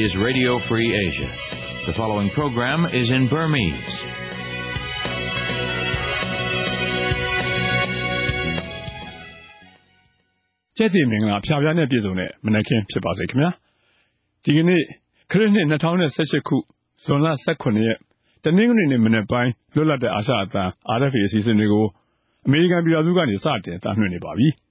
This is Radio Free Asia. The following program is in Burmese. ။ကျက်စီမင်္ဂလာဖျားဖျားနဲ့ပြည့်စုံတဲ့မနက်ခင်းဖြစ်ပါစေခင်ဗျာ။ဒီကနေ့ခရစ်နှစ်2018ခုဇွန်လ18ရက်တနင်္ဂနွေနေ့မနက်ပိုင်းလွတ်လပ်တဲ့အာရှအသံ RFA အစီအစဉ်တွေကိုအမေရိကန်ပြည်ထောင်စုကနေစတင်တာနှွှင့်နေပါပြီ။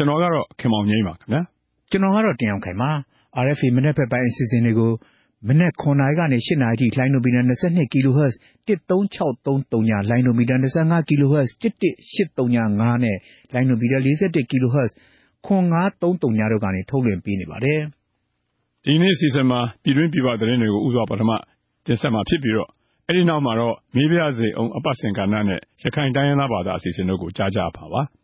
ကျွန်တော်ကတော့ခင်မောင်ငိမ့်ပါခင်ဗျာ။ကျွန်တော်ကတော့တင်အောင်ခိုင်ပါ RFA မနေ့ဖက်ပိုင်းအစီအစဉ်တွေကိုမနက်9နာရီကနေ10နာရီထိလိုင်းနိုမီတာ 22kHz 13633ညလိုင်းနိုမီတာ 25kHz 11835နဲ့လိုင်းနိုမီတာ 41kHz 9533ညတို့ကနေထုတ်လွှင့်ပေးနေပါတယ်။ဒီနေ့အစီအစဉ်မှာပြည်တွင်းပြည်ပသတင်းတွေကိုဥစွာပထမတင်ဆက်မှာဖြစ်ပြီးတော့အဲ့ဒီနောက်မှာတော့မေးပြစေအောင်အပတ်စဉ်ကဏ္ဍနဲ့ရခိုင်တိုင်းရင်းသားဘာသာအစီအစဉ်တို့ကိုကြားကြပါပါ။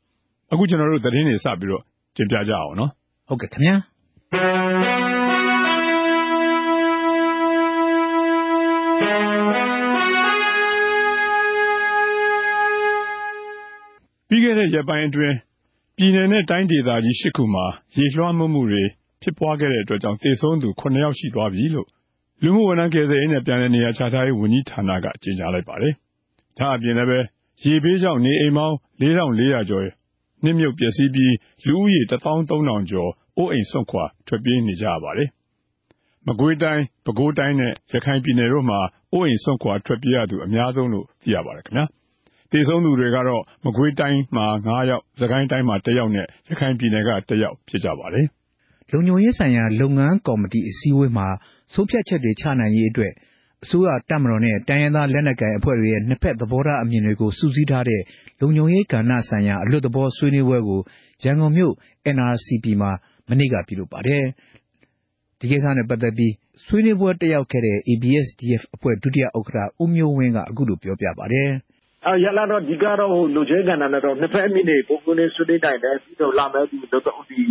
အခု ကျွန်တော်တို့ သတင်းတွေ စပြီးတော့ တင်ပြကြအောင်နော်။ဟုတ်ကဲ့ခင်ဗျာ။ပြီးခဲ့တဲ့ ရက်ပိုင်းအတွင်း ပြည်နယ်နဲ့ တိုင်းဒေသကြီး ၈ ခုမှာ ရေလွှမ်းမိုးမှုတွေ ဖြစ်ပွားခဲ့တဲ့အတွက်ကြောင့် သေဆုံးသူ ၇ ယောက် ရှိသွားပြီလို့ လူမှုဝန်ထမ်း ကယ်ဆယ်ရေးနဲ့ ပြန်လည်နေရာချထားရေး ဝန်ကြီးဌာနက ကြေညာလိုက်ပါတယ်။ဒါ့အပြင်လည်း ရေဘေးကြောင့် နေအိမ်ပေါင်း ၄၄၀၀ ကျော် နစ်မြုပ်ပျက်စီးပြီး လူဦးရေ ၁၃၀၀၀ ကျော် အိုးအိမ်စွန့်ခွာ ထွက်ပြေးနေကြရပါတယ်။မကွေးတိုင်း၊ပဲခူးတိုင်းနဲ့ ရခိုင်ပြည်နယ်တို့မှာ အိုးအိမ်စွန့်ခွာ ထွက်ပြေးရသူ အများဆုံးလို့ သိရပါတယ်ခင်ဗျာသေဆုံးသူတွေကတော့ မကွေးတိုင်းမှာ ၅ ယောက်၊စစ်ကိုင်းတိုင်းမှာ ၁ ယောက်နဲ့ ရခိုင်ပြည်နယ်က ၁ ယောက် ဖြစ်ကြပါတယ်။လုံခြုံရေးဆိုင်ရာ လုပ်ငန်းကော်မတီ အစည်းအဝေးမှာ ဆုံးဖြတ်ချက်တွေ ချနိုင်ရေးအတွက် အစိုးရ၊တပ်မတော်နဲ့ တိုင်းရင်းသားလက်နက်ကိုင်အဖွဲ့တွေရဲ့ နှစ်ဖက် သဘောထားအမြင်တွေကို စုစည်းထားတဲ့ လုံခြုံရေးကဏ္ဍဆိုင်ရာ အလွတ်သဘောဆွေးနွေးပွဲကို ရန်ကုန်မြို့ NRCP မှာ မနေ့က ပြုလုပ်ပါတယ်။ဒီကိစ္စနဲ့ပတ်သက်ပြီး ဆွေးနွေးပွဲတက်ရောက်ခဲ့တဲ့ ABSDF အဖွဲ့ ဒုတိယဥက္ကဋ္ဌ ဦးမျိုးဝင်းက အခုလိုပြောပြပါတယ် ရလဒ်တော့ အဓိကတော့ လုံခြုံရေးကဏ္ဍနဲ့တော့နှစ်ဖက်အမြင်တွေပွင့်ပွင့်လင်းလင်းဆွေးနွေးနိုင်တယ်။ပြီးတော့လာမယ့်လုပ်ငန်းကော်မတီ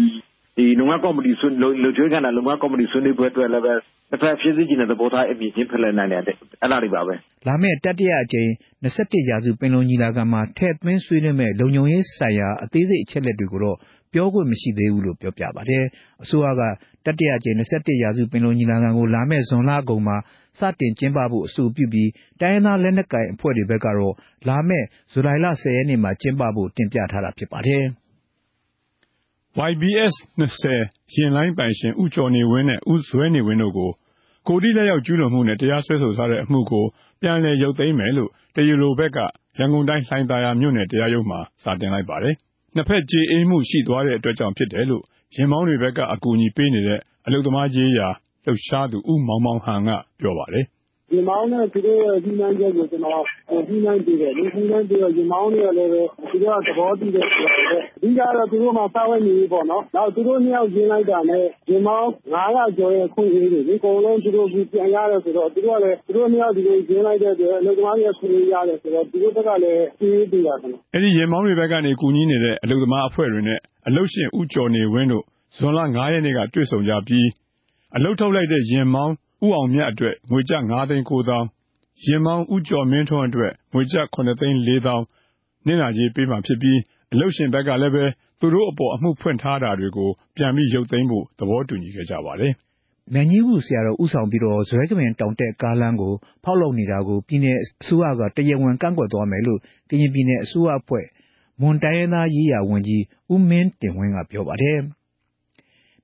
လုံခြုံရေးကဏ္ဍလုပ်ငန်းကော်မတီ ဆွေးနွေးပွဲအတွက်လည်းနှစ်ဖက်ဖြစ်စေချင်တဲ့ သဘောထားအမြင်ချင်း ဖလှယ်နိုင်တယ်။အဲဒါတွေပါပဲ။လာမယ့် တတိယအကြိမ် ၂၁ ရာစုပင်လုံညီလာခံမှာ ထည့်သွင်းဆွေးနွေးမယ့် လုံခြုံရေးဆိုင်ရာ အသေးစိတ်အချက်အလက်တွေကိုတော့ ပြောခွင့်မရှိသေးဘူးလို့ ပြောပြပါတယ်။အစိုးရက တတိယအကြိမ် ၂၁ ရာစုပင်လုံညီလာခံကို လာမယ့် ဇွန်လကုန်မှာ စတင်ကျင်းပဖို့ အဆိုပြုပြီး တိုင်းရင်းသားလက်နက်ကိုင်အဖွဲ့တွေဘက်ကတော့ လာမယ့် ဇူလိုင်လ ၁၀ ရက်နေ့မှာ ကျင်းပဖို့ တင်ပြထားတာဖြစ်ပါတယ်။ YBS 20 ယာဉ်လိုင်းပိုင်ရှင် ဦးကျော်နေဝင်းနဲ့ ဦးဇွဲနေဝင်းတို့ကို ကိုယ်ထိလက်ရောက် ကျူးလွန်မှုနဲ့ တရားစွဲဆိုထားတဲ့အမှုကို ပြန်လည်ရုပ်သိမ်းမယ်လို့ တရားလိုဘက်က ရန်ကုန်တိုင်း လှိုင်သာယာမြို့နယ် တရားရုံးမှာ စာတင်လိုက်ပါတယ်။နှစ်ဖက်ကျေအေးမှု ရှိသွားတဲ့အတွက်ကြောင့် ဖြစ်တယ်လို့ ယာဉ်မောင်းတွေဘက်က အကူအညီပေးနေတဲ့ အလုပ်သမားရေးရာ လှုပ်ရှားသူ ဦးမောင်မောင်ဟန်က ပြောပါတယ်။ ယာဉ်မောင်းနဲ့ သူတို့ရဲ့ ညှိနှိုင်းချက်ကို ကျနော် ညှိနှိုင်းပေးတယ်လေ။ညှိနှိုင်းပေးတော့ ယာဉ်မောင်းတွေကလည်း သူတို့က သဘောတူတယ်ဆိုတာပဲ။အဓိကတော့ သူတို့မှာ စားဝတ်နေရေးပေါ့နော်။နောက် သူတို့နှစ်ယောက်ယဉ်လိုက်တာနဲ့ ယာဉ်မောင်း ၅၀၀ ကျော်ရဲ့ အခွင့်အရေးတွေလေ အကုန်လုံး သူတို့ ပြန်ရတယ်ဆိုတော့ သူတို့ကလည်း သူတို့နှစ်ယောက် ဒီလိုယဉ်လိုက်တဲ့အတွက် အလုပ်သမားတွေအခွင့်အရေးရတယ်ဆိုတော့ သူတို့ဘက်ကလည်း ကျေအေးပေးတာပေါ့။အဲဒီ ယာဉ်မောင်းတွေဘက်ကနေ ကူညီနေတဲ့ အလုပ်သမားအဖွဲ့တွေနဲ့ အလုပ်ရှင် ဦးကျော်နေဝင်းတို့ ဇွန်လ ၅ ရက်နေ့က တွေ့ဆုံကြပြီး အလုပ်ထုတ်လိုက်တဲ့ ယာဉ်မောင်း ဦးအောင်မြတ်အတွက်ငွေကျပ်၅သိန်း၉သောင်း၊ယာဉ်မောင်းဦးကျော်မင်းထွန်းအတွက်ငွေကျပ်၇သိန်း၄သောင်းနစ်နာကြေးပေးမှာဖြစ်ပြီးအလုပ်ရှင်ဘက်ကလည်းသူတို့အပေါ်အမှုဖွင့်ထားတာတွေကိုပြန်ရုပ်သိမ်းဖို့သဘောတူညီခဲ့ကြပါတယ်။မြိုင်ကြီးငူဆရာတော်ဦးဆောင်ပြီးဇွဲကပင်တောင်တက်ကားလမ်းကိုဖောက်လုပ်နေတာကိုပြည်နယ်အစိုးရကတရားဝင်ကန့်ကွက်သွားမယ်လို့ကရင်ပြည်နယ်အစိုးရအဖွဲ့မွန်တိုင်းရင်းသားရေးရာဝန်ကြီးဦးမင်းတင်ဝင်းကပြောပါတယ်။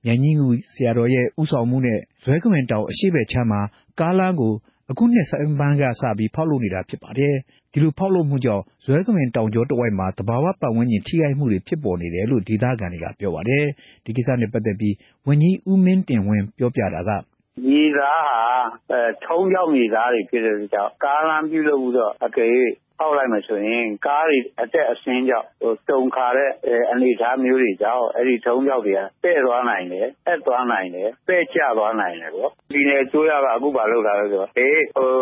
မြိုင်ကြီးငူဆရာတော်ရဲ့ ဦးဆောင်မှုနဲ့ ဇွဲကပင်တောင် အရှေ့ဘက်ခြမ်းမှာ ကားလမ်းကို အခုနှစ်ဆန်းပိုင်းကစပြီး ဖောက်လုပ်နေတာဖြစ်ပါတယ်။ဒီလိုဖောက်လုပ်မှုကြောင့် ဇွဲကပင်တောင်ကြောတဝိုက်မှာ သဘာဝပတ်ဝန်းကျင် ထိခိုက်မှုတွေ ဖြစ်ပေါ်နေတယ်လို့ ဒေသခံတွေက ပြောပါတယ်။ဒီကိစ္စနဲ့ပတ်သက်ပြီး ဝန်ကြီး ဦးမင်းတင်ဝင်း ပြောပြတာက“မြေသားဟာ ထုံးကျောက်မြေသားတွေ ဖြစ်တဲ့အတွက်ကြောင့် ကားလမ်းပြုလုပ်ပြီးတော့ အကယ်၍ ဖောက်လိုက်မယ်ဆိုရင် ကားတွေအတက်အဆင်းကြောင့် တုန်ခါတဲ့ အနေအထားမျိုးတွေကြောင့် အဲဒီထုံးကျောက်တွေက ပဲ့သွားနိုင်တယ်၊အက်သွားနိုင်တယ်၊ပဲ့ကျသွားနိုင်တယ်ပေါ့။ပြည်နယ်အစိုးရက အခုဘာလုပ်ထားလဲဆိုတော့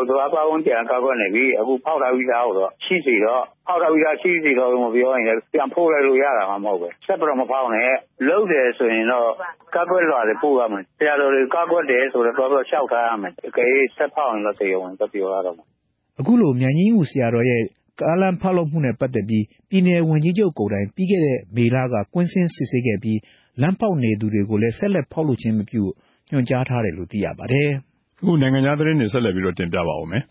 သဘာဝပတ်ဝန်းကျင်ကကာကွယ်နေပြီ အခုဖောက်ထားပြီးသားကိုတော့ ရှိစေတော့ ဖောက်ထားပြီးသား ရှိစေတော့မပြောရင်လည်း ပြန်ဖို့လိုက်လို့ရတာမှ မဟုတ်ပဲ။ဆက်ပြီးတော့ မဖောက်နဲ့ လုပ်တယ်ဆိုရင်တော့ ကန့်ကွက်လွှာတွေ ပို့ရမယ်။ဆရာတော်တွေ ကန့်ကွက်တယ်ဆိုတော့သွားပြီးတော့ လျှောက်ထားရမယ်။အကယ်၍ဆက်ဖောက်ရင်တော့ တရားဝင်သွားပြောရတော့မယ်။ အခုလို မြိုင်ကြီးငူဆရာတော်ရဲ့ ကားလမ်းဖောက်လုပ်မှုနဲ့ ပတ်သက်ပြီး ပြည်နယ်ဝန်ကြီးချုပ်ကိုယ်တိုင် ပြီးခဲ့တဲ့ မေလက ကွင်းဆင်းစစ်ဆေးခဲ့ပြီး လမ်းဖောက်နေသူတွေကိုလည်း ဆက်လက်ဖောက်လုပ်ခြင်းမပြုညွှန်ကြားထားတယ်လို့ သိရပါတယ်။အခုနိုင်ငံခြားသတင်းတွေ ဆက်လက်ပြီးတော့ တင်ပြပါဦးမယ်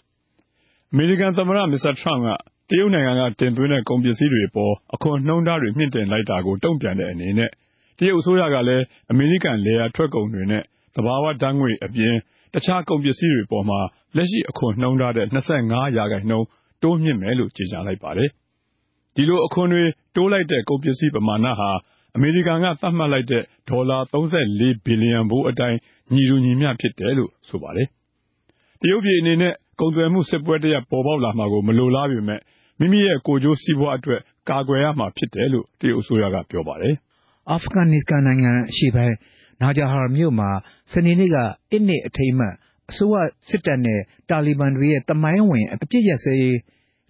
။အမေရိကန်သမ္မတ မစ္စတာထရမ့်က တရုတ်နိုင်ငံက တင်သွင်းတဲ့ ကုန်ပစ္စည်းတွေအပေါ် အခွန်နှုန်းထားတွေ မြှင့်တင်လိုက်တာကို တုံ့ပြန်တဲ့အနေနဲ့ တရုတ်အစိုးရကလည်း အမေရိကန် လယ်ယာထွက်ကုန်တွေနဲ့ သဘာဝဓာတ်ငွေ့အပြင် တခြားကုန်ပစ္စည်းတွေအပေါ်မှာ လက်ရှိအခွန်နှုန်းထားထက် ၂၅ ရာခိုင်နှုန်း တိုးမြှင့်မယ်လို့ ကြေညာလိုက်ပါတယ်။ဒီလိုအခွန်တွေ တိုးလိုက်တဲ့ ကုန်ပစ္စည်းပမာဏဟာ အမေရိကန်က သတ်မှတ်လိုက်တဲ့ ဒေါ်လာ ၃၄ ဘီလီယံဖိုးအတိုင်း ညီတူညီမျှ ဖြစ်တယ်လို့ ဆိုပါတယ်။တရုတ်ပြည်အနေနဲ့ ကုန်သွယ်မှုစစ်ပွဲတရပ် ပေါ်ပေါက်လာမှာကို မလိုလားပေမယ့် မိမိရဲ့ ကိုယ်ကျိုးစီးပွားအတွက် ကာကွယ်ရမှာဖြစ်တယ်လို့ တရုတ်အစိုးရက ပြောပါတယ်။အာဖဂန်နစ္စတန်နိုင်ငံအရှေ့ပိုင်း နာဂျာဟာမြို့မှာ စနေနေ့က အစ်နှစ်အထိမ်းအမှတ် အစိုးရစစ်တပ်နဲ့ တာလီဘန်တွေရဲ့ သမိုင်းဝင် အပစ်ရပ်စဲရေး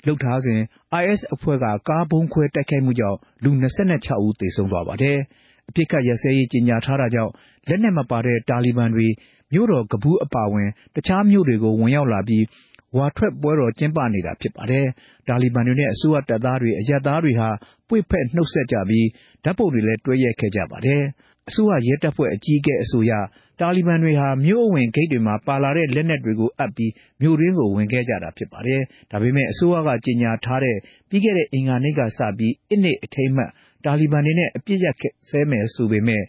လုပ်ထားစဉ် IS အဖွဲ့က ကားဗုံးခွဲတိုက်ခိုက်မှုကြောင့် လူ ၂၆ ဦး သေဆုံးသွားပါတယ်။အပစ်အခတ်ရပ်စဲရေး ကြေညာထားတာကြောင့် လက်နက်မပါတဲ့ တာလီဘန်တွေ မြို့တော် ကဘူးအပါအဝင် တခြားမြို့တွေကို ဝင်ရောက်လာပြီး ဝါထွက်ပွဲတော် ကျင်းပနေတာ ဖြစ်ပါတယ်။တာလီဘန်တွေနဲ့ အစိုးရတပ်သားတွေ အရပ်သားတွေဟာ ပွေ့ဖက်နှုတ်ဆက်ကြပြီး ဓာတ်ပုံတွေလည်း တွဲရိုက်ခဲ့ကြပါတယ်။ အစိုးရရဲတပ်ဖွဲ့အကြီးအကဲအဆိုအရ တာလီဘန်တွေဟာ မြို့အဝင်ဂိတ်တွေမှာ ပါလာတဲ့ လက်နက်တွေကိုအပ်ပြီး မြို့တွင်းကို ဝင်ခဲ့ကြတာဖြစ်ပါတယ်။ဒါပေမဲ့ အစိုးရက ကြေညာထားတဲ့ ပြီးခဲ့တဲ့ အင်္ဂါနေ့ကစပြီး အစ်နေ့အထိမ်းအမှတ် တာလီဘန်တွေနဲ့ အပစ်ရပ်စဲမယ်ဆိုပေမဲ့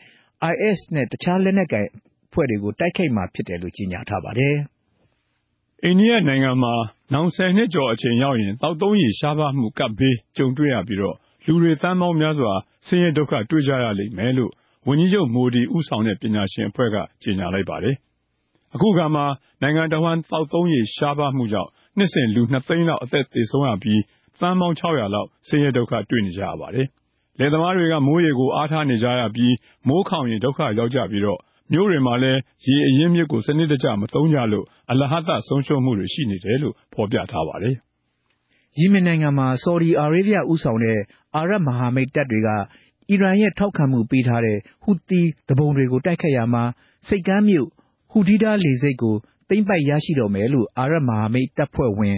IS နဲ့ တခြားလက်နက်ကိုင်အဖွဲ့တွေကို တိုက်ခိုက်မှာဖြစ်တယ်လို့ ကြေညာထားပါတယ်။အိန္ဒိယနိုင်ငံမှာ နောင် ဆယ်နှစ်ကျော်အချိန်ရောက်ရင် သောက်သုံးရေရှားပါးမှု ကပ်ဘေးကြုံတွေ့ရပြီး လူတွေ သန်းပေါင်းများစွာ ဆင်းရဲဒုက္ခတွေ့ကြရလိမ့်မယ်လို့ ဝန်ကြီးချုပ်မိုဒီ ဦးဆောင်တဲ့ ပညာရှင်အဖွဲ့က ကြေညာလိုက်ပါတယ်။အခုအခါမှာ နိုင်ငံတဝန်း သောက်သုံးရေ ရှားပါးမှုကြောင့် နှစ်စဉ် လူ ၂ သိန်းလောက် အသက်သေဆုံးရပြီး သန်းပေါင်း ၆၀၀ လောက် ဆင်းရဲဒုက္ခ တွေ့နေကြရပါတယ်။လယ်သမားတွေက မိုးရေကို အားထားနေကြရပြီး မိုးခေါင်ရင် ဒုက္ခရောက်ကြပြီးတော့ မြို့တွေမှာလည်း ရေအရင်းမြစ်ကို စနစ်တကျ မသုံးကြလို့ အလဟဿ ဆုံးရှုံးမှုတွေ ရှိနေတယ်လို့ ဖော်ပြထားပါတယ်။ယီမင်နိုင်ငံမှာ ဆော်ဒီအာရေးဗျ ဦးဆောင်တဲ့ အာရပ်မဟာမိတ်တပ်တွေက အီရန်ရဲ့ ထောက်ခံမှုပေးထားတဲ့ ဟူသီသူပုန်တွေကို တိုက်ခိုက်ရာမှာ ဆိပ်ကမ်းမြို့ဟူဒေးဒါလေဆိပ်ကို သိမ်းပိုက်ရရှိတော့မယ်လို့ အာရပ်မဟာမိတ်တပ်ဖွဲ့ဝင်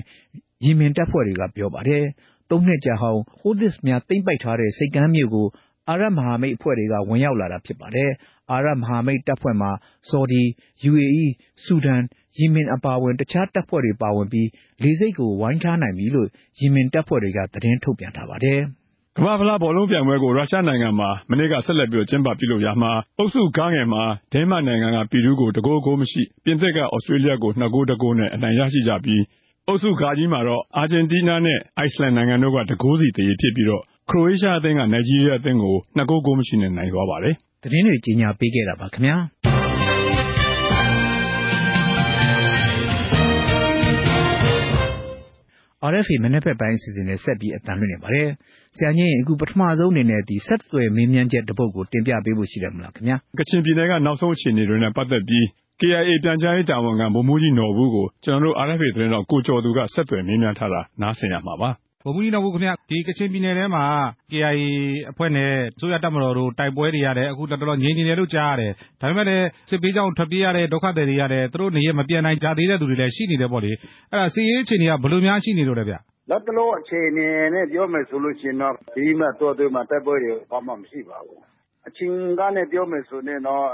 ယီမင်တပ်ဖွဲ့တွေက ပြောပါတယ်။သုံးနှစ်ကြာဟောင်းဟူသီများ သိမ်းပိုက်ထားတဲ့ ဆိပ်ကမ်းမြို့ကို အာရပ်မဟာမိတ်အဖွဲ့တွေက ဝင်ရောက်လာတာ ဖြစ်ပါတယ်။အာရပ်မဟာမိတ်တပ်ဖွဲ့မှာ ဆော်ဒီ၊ယူအေအီး၊ဆူဒန်၊ယီမင်အပါအဝင် တခြားတပ်ဖွဲ့တွေပါဝင်ပြီး လေဆိပ်ကို ဝိုင်းထားနိုင်ပြီလို့ ယီမင်တပ်ဖွဲ့တွေက သတင်းထုတ်ပြန်ထားပါတယ်။ ကမ္ဘာ့ဖလားဘောလုံးပြိုင်ပွဲကို ရုရှားနိုင်ငံမှာ မနေ့က ဆက်လက်ကျင်းပပြုလုပ်ရာမှာ အုပ်စု ဂ ငယ်မှာ ဒိန်းမတ်နိုင်ငံက ပီရူးကို ၁ ဂိုး ဂိုးမရှိ၊ပြင်သစ်ကဩစတြေးလျကို ၂ ဂိုး ၁ ဂိုးနဲ့ အနိုင်ရရှိကြပြီး အုပ်စုဂကြီးမှာတော့ အာဂျင်တီးနားနဲ့ အိုက်စလန်နိုင်ငံတို့က ၁ ဂိုးစီ သရေဖြစ်ပြီးခရိုအေးရှားအသင်းက နိုင်ဂျီးရီးယားအသင်းကို ၂ ဂိုး ဂိုးမရှိနဲ့ နိုင်သွားပါတယ်။သတင်းတွေ ကြေညာပေးခဲ့တာပါခင်ဗျာ။ RFA မနက်ဖြန်ပိုင်းအစီအစဉ်နဲ့ ဆက်ပြီး အသံလွှင့်နေပါတယ်။ ဆရာကြီးအခုပထမဆုံးအနေနဲ့ဒီဆက်သွယ်မေးမြန်းချက်တစ်ပုဒ်ကိုတင်ပြပေးဖို့ရှိတယ်မလားခင်ဗျာ။ကချင်ပြည်နယ်ကနောက်ဆုံးအခြေအနေတွေနဲ့ပတ်သက်ပြီး KIA ပြန်ကြားရေးတာဝန်ခံဗိုလ်မှူးကြီးနော်ဘူးကိုကျွန်တော်တို့ RFA သတင်းတော်ကိုကျော်သူကဆက်သွယ်မေးမြန်းထားတာနားဆင်ရမှာပါ။ဗိုလ်မှူးကြီးနော်ဘူခင်ဗျဒီကချင်ပြည်နယ်ထဲမှာ KIA အဖွဲ့နဲ့အစိုးရတပ်မတော်တို့တိုက်ပွဲတွေရတယ်အခုတော်တော်ငြိမ်နေတယ်လို့ကြားရတယ်ဒါပေမဲ့လည်းစစ်ဘေးကြောင့်ထွက်ပြေးရတဲ့ဒုက္ခသည်တွေရတယ်သူတို့နေရပ်မပြန်နိုင်ကြသေးတဲ့သူတွေလည်းရှိနေတယ်ပေါ့လေအဲ့ဒါစစ်ရေးအခြေအနေကဘယ်လိုများရှိနေလို့လဲဗျ လတ်တလော အခြေအနေနဲ့ ပြောမယ်ဆိုလို့ရှိရင်တော့ ဒီမှာတော်တော်မှာ တိုက်ပွဲတွေ ဘာမှမရှိပါဘူး အချိန်ကနေပြောမယ်ဆိုရင်တော့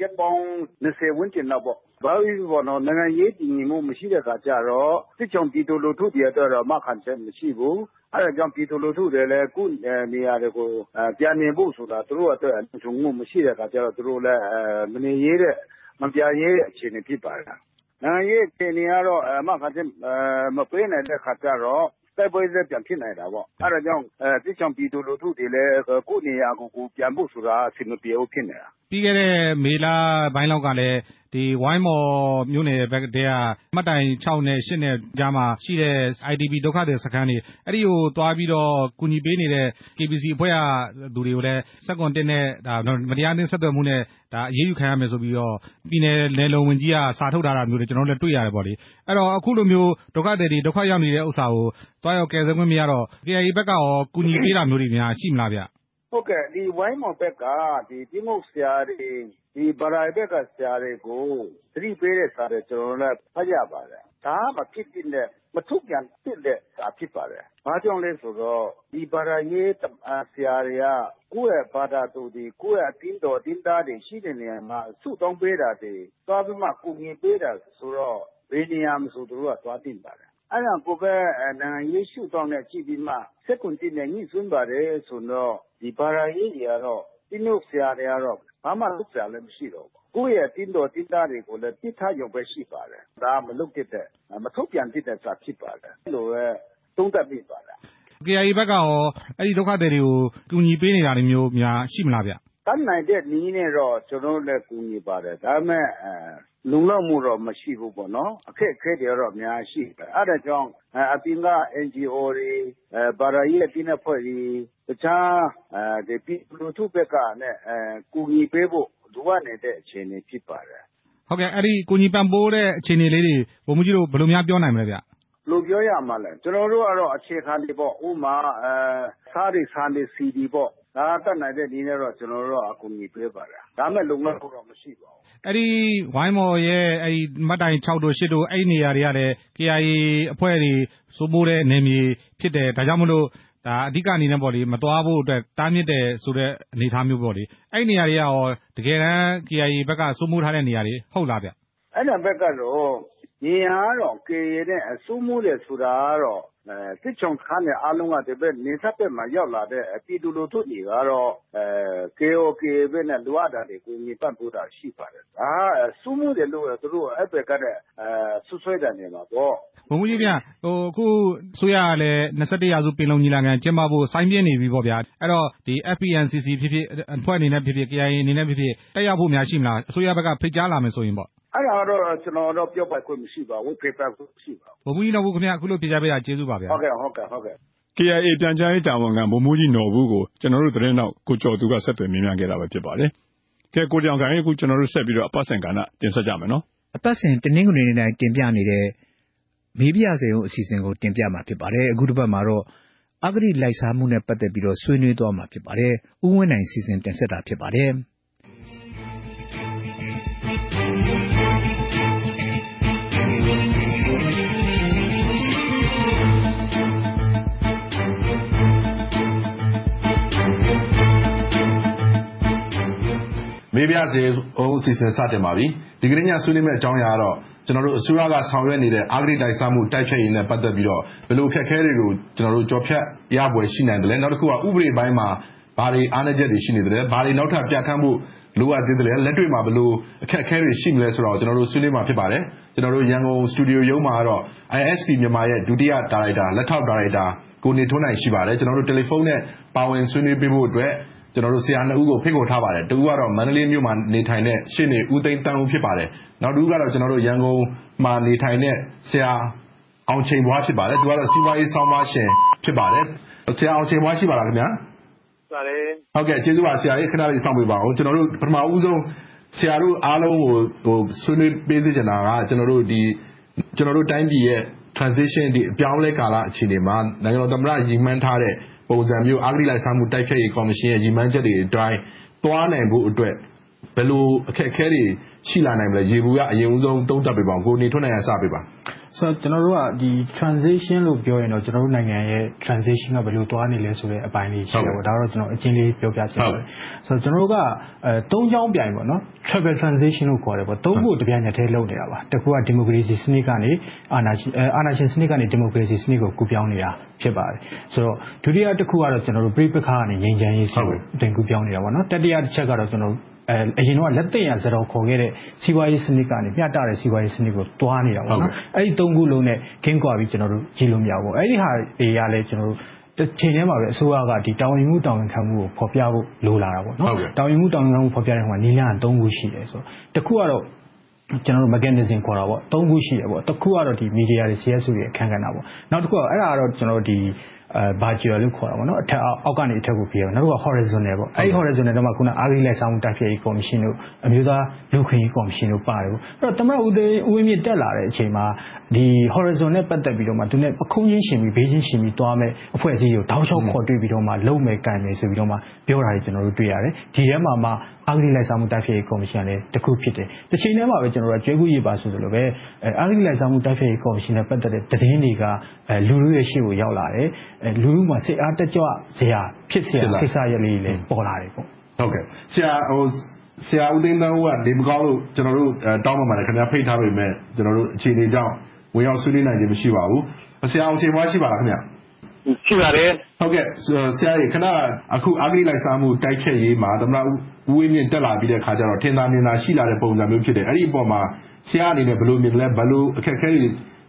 ရက်ပေါင်း20ဝန်းကျင်လောက်ပေါ့ ဘာလို့ပေါ့နော်နိုင်ငံရေးတည်ငြိမ်မှု မရှိတဲ့ခါကျတော့ စစ်ချုံပြည်သူလူထုတွေအတွက်တော့မခံချက်မရှိဘူး အဲဒါကြောင့် ပြည်သူလူထုတွေလည်းခုနေရာတွေကို ပြန်နေဖို့ဆိုတာ သူတို့အတွက်အထုံမှုမရှိတဲ့ခါကျတော့ သူတို့လည်း မနေရတဲ့ မပြရဲတဲ့ အခြေအနေဖြစ်ပါတယ် နိုင်ငံရေးအခြေအနေကတော့အမခံချက်မပေးနိုင်တဲ့ခါကျတော့ တိုက်ပွဲလည်း ပြန်ဖြစ်နိုင်တာပေါ့ အဲဒါကြောင့် စစ်ချောင်ပြည်သူလူထုတွေလည်း ကိုယ့်နေရာကိုကိုပြန်ဖို့ဆိုတာ အဆင်မပြေဘူးဖြစ်နေတာပြီးခဲ့တဲ့ မေလပိုင်းလောက်ကလည်း ဝိုင်းမော်မြို့နယ်ဘက်ကမှတ်တိုင် ၆ နဲ့ ၈နဲ့ကြားမှာရှိတဲ့ IDP ဒုက္ခသည်စခန်းတွေ အဲဒီကိုသွားပြီးတော့ ကူညီပေးနေတဲ့ KBC အဖွဲ့က လူတွေကိုလည်း ၁၇/၁နဲ့ မတရားအသင်းဆက်သွယ်မှုနဲ့ အရေးယူခံရမယ်ဆိုပြီးတော့ ပြည်နယ်နယ်လုံဝန်ကြီးက စာထုတ်ထားတာမျိုးတွေ ကျနော်တို့လည်း တွေ့ရတယ်ပေါ့လေ၊အဲ့တော့ အခုလိုမျိုး ဒုက္ခသည်တွေ ဒုက္ခရောက်နေတဲ့ဥစ္စာကို သွားရောက်ကယ်ဆယ်ခွင့်မရတော့ KIA ဘက်ကရော ကူညီပေးတာမျိုးတွေများ ရှိမလားဗျ။ ဟုတ်ကဲ့ ဝိုင်းမော်ဘက်ကတီးမှုတ်ဆရာတွေ ဘာသာရေးဘက်က ဆရာတွေကို သတိပေးတဲ့စာတွေ ကျနော်တို့လည်း ဖတ်ရပါတယ်၊ဒါက မဖြစ်သင့်တဲ့ မထုတ်ပြန်သင့်တဲ့စာ ဖြစ်ပါတယ်၊ဘာကြောင့်လဲဆိုတော့ ဒီဘာသာရေးဆရာတွေက ကိုယ့်ရဲ့ဘာသာသူတွေ ကိုယ့်ရဲ့အသင်းတော် အသင်းသားတွေ ရှိတဲ့နေရာမှာ ဆုတောင်းပေးတာတွေ သွားပြီးမှ ကူညီပေးတာဆိုတော့ ဘယ်နေရာမဆို သူတို့က သွားသင့်ပါတယ်၊ အဲ့ဒါကိုပဲ နိုင်ငံရေးရှုထောင့်နဲ့ ကြည့်ပြီးမှ ၁၇/၁နဲ့ ငြိစွန်းပါတယ်ဆိုတော့ဒီဘာသာရေးတွေကတော့တီးမှုတ်ဆရာတွေကတော့ ဘာမှလုပ်စရာလည်း မရှိတော့ဘူး၊ကိုယ့်ရဲ့ အသင်းတော်အသင်းသားတွေကိုလည်း ပစ်ထားရုံပဲ ရှိပါတယ်၊ဒါမလုပ်သင့်တဲ့ မထုတ်ပြန်သင့်တဲ့စာ ဖြစ်ပါတယ်၊အဲ့လိုပဲ သုံးသပ်မိပါတယ်။ KIA ဘက်ကရော အဲ့ဒီဒုက္ခသည်တွေကို ကူညီပေးနေတာတွေမျိုးများ ရှိမလားဗျ။ တတ်နိုင်တဲ့နည်းနဲ့တော့ ကျနော်တို့လည်း ကူညီပါတယ်၊ဒါပေမဲ့ လုံလောက်မှုတော့ မရှိဘူးပေါ့နော်၊အခက်အခဲတွေကတော့ အများကြီးရှိတယ်၊အဲ့ဒါကြောင့် အပြင်က NGO တွေ ဘာသာရေးအသင်းအဖွဲ့တွေ တခြား ပြည်သူလူထုဘက်ကနဲ့ကူညီပေးဖို့ လိုအပ်နေတဲ့ အခြေအနေဖြစ်ပါတယ်။ဟုတ်ကဲ့ အဲ့ဒီ ကူညီပံ့ပိုးတဲ့ အခြေအနေလေးတွေ ဗိုလ်မှူးကြီးတို့ ဘယ်လိုများ ပြောနိုင်မလဲဗျ။ဘယ်လိုပြောရမလဲ ကျနော်တို့ကတော့ အခြေခံတွေပေါ့ ဥပမာ ဆားတွေ ဆန်တွေ ဆီတွေပေါ့ ဒါတတ်နိုင်တဲ့နည်းနဲ့တော့ ကျနော်တို့ကကူညီပေးပါတယ်၊ဒါပေမဲ့ လုံလောက်မှုတော့ မရှိပါဘူး။အဲ့ဒီ ဝိုင်းမော်ရဲ့ မှတ်တိုင်၆တို့၈တို့ အဲ့နေရာတွေကလည်း KIA အဖွဲ့တွေ စိုးမိုးတဲ့နယ်မြေဖြစ်တယ်၊ဒါကြောင့်မို့လို့ အဓိကအနေနဲ့ပေါ့လေမသွားဖို့အတွက် တားမြစ်တယ်ဆိုတဲ့ အနေအထားမျိုးပေါ့လေ၊အဲ့နေရာတွေကရော တကယ်တမ်း KIA ဘက်က စိုးမိုးထားတဲ့နေရာတွေ ဟုတ်လားဗျ။အဲ့ဘက်ကတော့ မြေယာကတော့ KIA နဲ့ စိုးမိုးတယ်ဆိုတာကတော့ စစ်ရှောင်စခန်းတွေအားလုံးက ဒီဘက် နယ်စပ်ဘက်မှာ ရောက်လာတဲ့ ပြည်သူလူထုတွေကတော့ KIO ၊ KIA ဘက်နဲ့ လိုအပ်တာတွေ ကူညီပံ့ပိုးတာ ရှိပါတယ်၊ဒါက စိုးမိုးတယ်လို့ သူတို့ အဲ့ဘက်ကနဲ့စွပ်စွဲတာနေမှာပေါ့။ဗိုလ်မှူးကြီးဗျ အခုအစိုးရကလည်း ၂၁ရာစုပင်လုံညီလာခံကျင်းပဖို့စိုင်းပြင်းနေပြီပေါ့ဗျာ၊အဲ့တော့ FPNCC ဖြစ်ဖြစ် အဖွဲ့အနေနဲ့ဖြစ်ဖြစ် KIA အနေနဲ့ဖြစ်ဖြစ် တက်ရောက်ဖို့များ ရှိမလား၊အစိုးရဘက်က ဖိတ်ကြားလာမယ်ဆိုရင်ပေါ့။ အဲ့ဒါကတော့ ကျနော်တော့ ပြောပိုင်ခွင့်မရှိပါဘူး၊ဖိတ်ကြားခွင့် မရှိပါဘူး။ဗိုလ်မှူးကြီးနော်ဘူခင်ဗျအခုလိုဖြေကြားပေးတာ ကျေးဇူးပါဗျာ။ဟုတ်ကဲ့ဟုတ်ကဲ့ဟုတ်ကဲ့။ KIA ပြန်ကြားရေးတာဝန်ခံ ဗိုလ်မှူးကြီးနော်ဘူကို ကျနော်တို့သတင်းထောက် ကိုကျော်သူက ဆက်သွယ်မေးမြန်းခဲ့တာပဲဖြစ်ပါတယ်။ကဲကိုတင်အောင်ခိုင်အခုကျနော်တို့ ဆက်ပြီးတော့ အပတ်စဉ်ကဏ္ဍ တင်ဆက်ကြမယ်နော်။အပတ်စဉ် တနင်္ဂနွေနေ့တိုင်း တင်ပြနေတဲ့ မေးပြစေဦး အစီအစဉ်ကို တင်ပြမှာဖြစ်ပါတယ်။အခုတစ်ပတ်မှာတော့ အဂတိလိုက်စားမှုနဲ့ ပတ်သက်ပြီးတော့ ဆွေးနွေးသွားမှာဖြစ်ပါတယ်။ဦးဝင်းနိုင် စီစဉ်တင်ဆက်တာဖြစ်ပါတယ်။ မေးပြစေဦးအစီအစဉ် စတင်ပါပြီ။ဒီကနေ့ည ဆွေးနွေးမယ့် အကြောင်းအရာကတော့ ကျနော်တို့ အစိုးရက ဆောင်ရွက်နေတဲ့ အဂတိလိုက်စားမှု တိုက်ဖျက်ရေးနဲ့ ပတ်သက်ပြီးတော့ ဘယ်လိုအခက်အခဲတွေကို ကျနော်တို့ကျော်ဖြတ်ရဖွယ် ရှိနိုင်သလဲ၊နောက်တစ်ခုက ဥပဒေပိုင်းမှာ ဘာတွေအားနည်းချက်တွေ ရှိနေသလဲ၊ဘာတွေ နောက်ထပ်ပြဌာန်းဖို့ လိုအပ်သေးသလဲ၊လက်တွေ့မှာ ဘယ်လိုအခက်အခဲတွေ ရှိမလဲဆိုတာကို ကျနော်တို့ ဆွေးနွေးမှာ ဖြစ်ပါတယ်။ကျနော်တို့ရန်ကုန်စတူဒီယိုရုံးမှာကတော့ ISP Myanmar ရဲ့ ဒုတိယဒါရိုက်တာ လက်ထောက်ဒါရိုက်တာ ကိုနေထွန်းနိုင် ရှိပါတယ်။ကျနော်တို့တယ်လီဖုန်းနဲ့ ပါဝင်ဆွေးနွေးပေးဖို့အတွက် ကျနော်တို့ ဆရာနှစ်ဦးကို ဖိတ်ခေါ်ထားပါတယ်။တစ်ဦးကတော့ မန္တလေးမြို့မှာနေထိုင်တဲ့ ရှေ့နေ ဦးသိန်းသန်းဦး ဖြစ်ပါတယ်။နောက်တစ်ဦးကတော့ကျနော်တို့ရန်ကုန်မှာနေထိုင်တဲ့ ဆရာအောင်ချိန်ဘွား ဖြစ်ပါတယ်။သူကတော့ စီးပွားရေးဆောင်းပါးရှင် ဖြစ်ပါတယ်။ဆရာအောင်ချိန်ဘွား ရှိပါလားခင်ဗျာ။ရှိပါတယ်။ဟုတ်ကဲ့ကျေးဇူးပါ ဆရာရေ ခဏလေး စောင့်ပေးပါဦး။ကျနော်တို့ပထမဦးဆုံး ဆရာတို့အားလုံးကို ဆွေးနွေးပေးစေချင်တာက ကျနော်တို့တိုင်းပြည်ရဲ့ Transition အပြောင်းအလဲကာလ အခြေအနေမှာ နိုင်ငံတော်သမ္မတ ရည်မှန်းထားတဲ့ ပုံစံမျိုး အဂတိလိုက်စားမှု တိုက်ဖျက်ရေးကော်မရှင်ရဲ့ ရည်မှန်းချက်တွေအတိုင်း သွားနိုင်ဖို့အတွက် ဘယ်လိုအခက်အခဲတွေ ရှိလာနိုင်မလဲ ယေဘုယျ အရင်ဦးဆုံး သုံးသပ်ပေးပါဦး။ကိုနေထွန်းနိုင်က စပေးပါ။ကျနော်တို့က Transition လို့ ပြောရင်တော့ ကျနော်တို့နိုင်ငံရဲ့ Transition က ဘယ်လိုသွားနေလဲဆိုတဲ့ အပိုင်းလေး ရှိတယ်ပေါ့၊ဒါတော့ကျနော် အကျဉ်းလေး ပြောပြချင်ပါတယ်။ကျနော်တို့က သုံးကြောင်းပြိုင်ပေါ့နော် Triple Transition လို့ ခေါ်တယ်ပေါ့သုံးခုကို တပြိုင်နက်တည်းလုပ်နေတာပါ။တစ်ခုက ဒီမိုကရေစီစနစ်ကနေ အာဏာရှင်စနစ်ကနေ ဒီမိုကရေစီစနစ်ကို ကူးပြောင်းနေတာ ဖြစ်ပါတယ်။ဆိုတော့ဒုတိယတစ်ခုကတော့ကျနော်တို့ပဋိပက္ခကနေ ငြိမ်းချမ်းရေးဆီကို အသွင်ကူးပြောင်းနေတာပေါ့နော်။တတိယအချက်ကတော့ကျနော်တို့အရင်တုန်းက လက်သင့်ရာ စားတော်ခေါ်ခဲ့တဲ့စီးပွားရေးစနစ်ကနေမျှတတဲ့စီးပွားရေးစနစ်ကိုသွားနေတာပေါ့နော်။အဲ့ဒီသုံးခုလုံးနဲ့ကင်းကွာပြီးကျနော်တို့ကြည့်လို့မရဘူးပေါ့။အဲ့ဒီဟာတွေကလည်းကျနော်တို့တစ်ချိန်တည်းမှာပဲအစိုးရကတာဝန်ယူမှုတာဝန်ခံမှုကိုဖော်ပြဖို့လိုလာတာပေါ့။တာဝန်ယူမှုတာဝန်ခံမှုဖော်ပြတဲ့နေရာမှာနည်းလမ်းကခုရှိတယ်။တစ်ခုကတော့ mechanism ခေါ်တာပေါ့။ခုရှိတယ်။တစ်ခုကတော့မီဒီယာတွေ CSO တွေရဲ့အခန်းကဏ္ဍ။နောက်တစ်ခုကအဲဒါကတော့ vertical လို့ခေါ်တာပေါ့။အောက်ကနေအထက်ကိုပေးတာ။နောက်တစ်ခုက horizontal ပေါ့။အဲဒီ horizontal ထဲမှာအဂတိလိုက်စားမှုတိုက်ဖျက်ရေးကော်မရှင်၊အမျိုးသားလူ့အခွင့်အရေးကော်မရှင်တို့ပါတယ်။သမ္မတဦးဝင်းမြင့်တက်လာတဲ့အချိန်မှာ Horizon နဲ့ပတ်သက်ပြီးတော့သူနဲ့ပခုံးချင်းယှဉ်ပြီးဘေးချင်းယှဉ်ပြီးသွားမယ့်အဖွဲ့အစည်းတွေကိုတောက်လျှောက်ခေါ်တွေ့ပြီးတော့လုပ်မယ်ကိုင်မယ်ဆိုပြီးတော့ပြောတာတွေတွေ့ရတယ်။ဒီထဲမှာမှအဂတိလိုက်စားမှု တိုက်ဖျက်ရေးကော်မရှင်ကလည်း တစ်ခုဖြစ်တယ်။တချိန်တည်းမှာပဲ ကျွဲကူးရေပါ ဆိုသလိုပဲ အဂတိလိုက်စားမှု တိုက်ဖျက်ရေးကော်မရှင်နဲ့ ပတ်သက်တဲ့ သတင်းတွေက လူထုရဲ့ရှေ့ကို ရောက်လာတယ်။လူထုမှာ စိတ်အားတက်ကြွစရာ ဖြစ်စရာကိစ္စရပ်လေးတွေလည်း ပေါ်လာတယ်။ဆရာဦးသိန်းသန်းဦးက နေမကောင်းလို့ ကျနော်တို့ တောင်းပန်ပါတယ်။ဖိတ်ထားပေမယ့် အခြေအနေကြောင့် ဝင်ရောက်ဆွေးနွေးနိုင်ခြင်း မရှိပါဘူး။ဆရာအောင်ချိန်ဖွား ရှိပါလား။ ရှိပါတယ်။ဆရာရေ အခု အဂတိလိုက်စားမှု တိုက်ဖျက်ရေးမှာ သမ္မတဦးဝင်းမြင့် တက်လာပြီးတဲ့အခါကြတော့ ထင်သာမြင်သာ ရှိလာတဲ့ ပုံစံမျိုးဖြစ်တယ်။အဲဒီအပေါ်မှာ ဆရာအနေနဲ့ ဘယ်လိုမြင်သလဲ။ဘယ်လို အခက်အခဲတွေ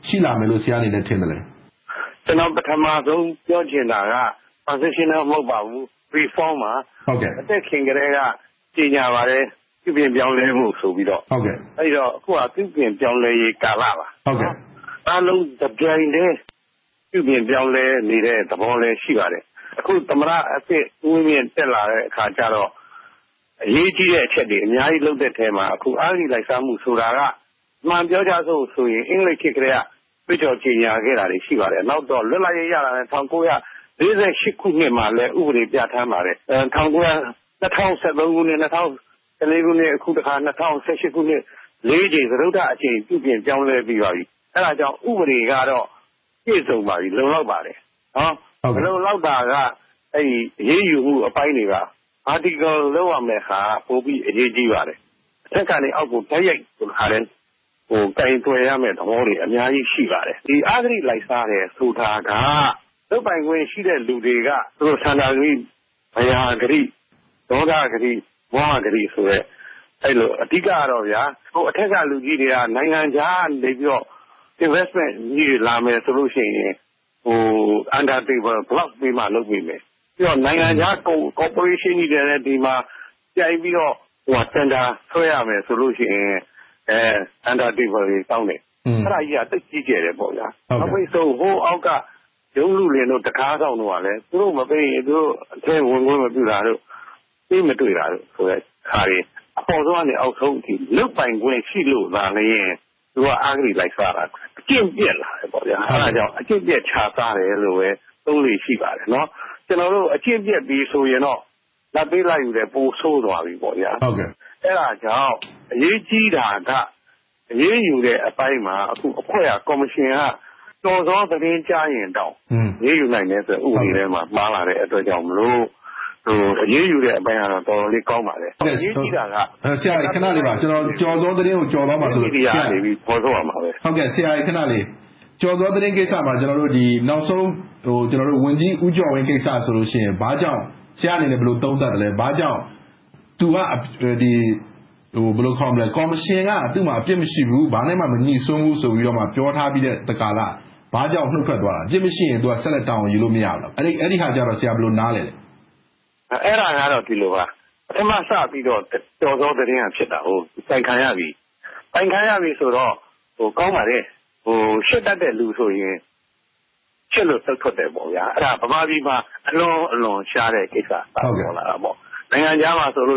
ရှိလာမယ်လို့ ဆရာအနေနဲ့ ထင်သလဲ။ကျနော် ပထမဦးဆုံး ပြောချင်တာက Transitional မဟုတ်ပါဘူး။ Reform ပါ။မတက်ခင်ကတည်းက ကြေညာပါတယ်။ပြုပြင်ပြောင်းလဲဖို့ဆိုပြီးတော့။အဲဒီတော့ အခုကပြုပြင်ပြောင်းလဲရေး ကာလပါ။အားလုံး တပြိုင်တည်း ပြုပြင်ပြောင်းလဲနေတဲ့ သဘောလည်း ရှိပါတယ်။အခု သမ္မတအသစ် ဦးဝင်းမြင့် တက်လာတဲ့အခါကြတော့ အရေးကြီးတဲ့ အချက်တွေ အများကြီးလုပ်တဲ့အထဲမှာ အခု အဂတိလိုက်စားမှုဆိုတာက အမှန်ပြောကြစို့ဆိုရင် အင်္ဂလိပ်ခေတ်ကတည်းက ကြွေးကြော်ကြေညာခဲ့တာတွေ ရှိပါတယ်။နောက်တော့ လွတ်လပ်ရေးရလာတဲ့ ၁၉၄၈ ခုနှစ်မှာလည်း ဥပဒေ ပြဌာန်းပါတယ်။၂၀၁၃ ခုနှစ်၊၂၀၁၄ ခုနှစ် အခုတခါ ၂၀၁၈ ခုနှစ်လေးကြိမ် စတုတ္ထအကြိမ် ပြုပြင်ပြောင်းလဲပြီးပါပြီ။အဲဒါကြောင့် ဥပဒေကတော့ ပြည့်စုံပါပြီ။လုံလောက်ပါတယ်။မလုံလောက်တာက အရေးယူမှုအပိုင်းတွေက Vertical လုပ်ရမယ့်ဟာက ပိုပြီးအရေးကြီးပါတယ်။အထက်ကနေအောက်ကို တိုက်ရိုက်ကိုင်တွယ်ရမယ့်သဘောတွေ အများကြီးရှိပါတယ်။ဒီအဂတိလိုက်စားတယ်ဆိုတာက လုပ်ပိုင်ခွင့်ရှိတဲ့လူတွေကဆန္ဒဂတိ၊ဘယာဂတိ၊ဒေါသဂတိ၊မောဟဂတိဆိုတဲ့ အဓိကတော့ အထက်ကလူကြီးတွေက နိုင်ငံခြားကနေ Investment ကြီးတွေ လာမယ်ဆိုရင် Under Table Block ပေးမှ လုပ်ပေးမယ်။ပြီးတော့ နိုင်ငံခြား ကော်ပိုရေးရှင်းကြီးတွေလည်း ဒီမှာ ပြိုင်ပြီးတော့ Tender ဆွဲရမယ်ဆိုရင် Under Table တွေ တောင်းတယ်။အဲဒါကြီးက သိပ်ကြီးကျယ်တယ်။နောက်ပိတ်ဆုံး ဟိုးအောက်က ရုံးလုလင်တို့၊တံခါးစောင့်တို့ကလည်း သူတို့မပေးရင် သူတို့အထဲဝင်ခွင့် မပြုတာတို့ ပေးမတွေ့တာတို့ဆိုတဲ့ဟာတွေ အပေါ်ဆုံးကနေ အောက်ဆုံးအထိ လုပ်ပိုင်ခွင့်ရှိလို့သာလျှင် သူတို့က အဂတိလိုက်စားတာ။အကျင့်ပျက်လာတယ်။အဲဒါကြောင့် အကျင့်ပျက်ခြစားတယ်လို့ပဲ သုံးလေ့ရှိပါတယ်။ကျနော်တို့ အကျင့်ပျက်ပြီဆိုရင်တော့ လာဘ်ပေးလာဘ်ယူထက် ပိုဆိုးသွားပြီ။အဲဒါကြောင့် အရေးကြီးတာက အရေးယူတဲ့အပိုင်းမှာ အခုအဖွဲ့က ကော်မရှင်က ကျော်ဇောသတင်းကြားရင်တောင် အရေးယူနိုင်တယ်ဆိုတဲ့ ဥပဒေထဲမှာ ပါလာတဲ့အတွက်ကြောင့်မို့ အရေးယူတဲ့အပိုင်းကတော့ တော်တော်လေး ကောင်းပါတယ်။အရေးကြီးတာက ဆရာခဏလေးပါကျော်ဇောသတင်းကို ကျော်သွားမှာဆိုလို့မီဒီယာကနေဖော်ထုတ်ရမှာပဲ။ဆရာခဏလေး ကျော်ဇောသတင်းကိစ္စမှာ နောက်ဆုံး ဝန်ကြီး ဦးကျော်ဝင်းကိစ္စဆိုရင် ဘာကြောင့် ဆရာအနေနဲ့ ဘယ်လို သုံးသပ်သလဲ။ဘာကြောင့် သူက ကော်မရှင်က သူ့မှာ အပြစ်မရှိဘူး။ဘာနဲ့မှ မငြိစွန်းဘူးဆိုပြီးပြောထားပြီးတဲ့ကာလ ဘာကြောင့် နုတ်ထွက်သွားတာ။အပြစ်မရှိရင်ဆက်လက် တာဝန်ယူလို့ မရဘူးလား။အဲဒီဟာကြတော့ ဆရာ ဘယ်လို နားလည်လဲ။ အဲဒါကတော့ ဒီလိုပါ ပထမစပြီးတော့ ကျော်ဇောသတင်းက ဖြစ်တာ။တိုင်ခံရပြီ။တိုင်ခံရပြီဆိုတော့ ကောင်းပါတယ်။ရှစ်တတ်တဲ့လူဆိုရင် ရှစ်လို့နုတ်ထွက်တယ်။အဲဒါဗမာပြည်မှာ အလွန်အလွန်ရှားတဲ့ကိစ္စ ပေါ်လာတာပေါ့။နိုင်ငံခြားမှာဆိုရင်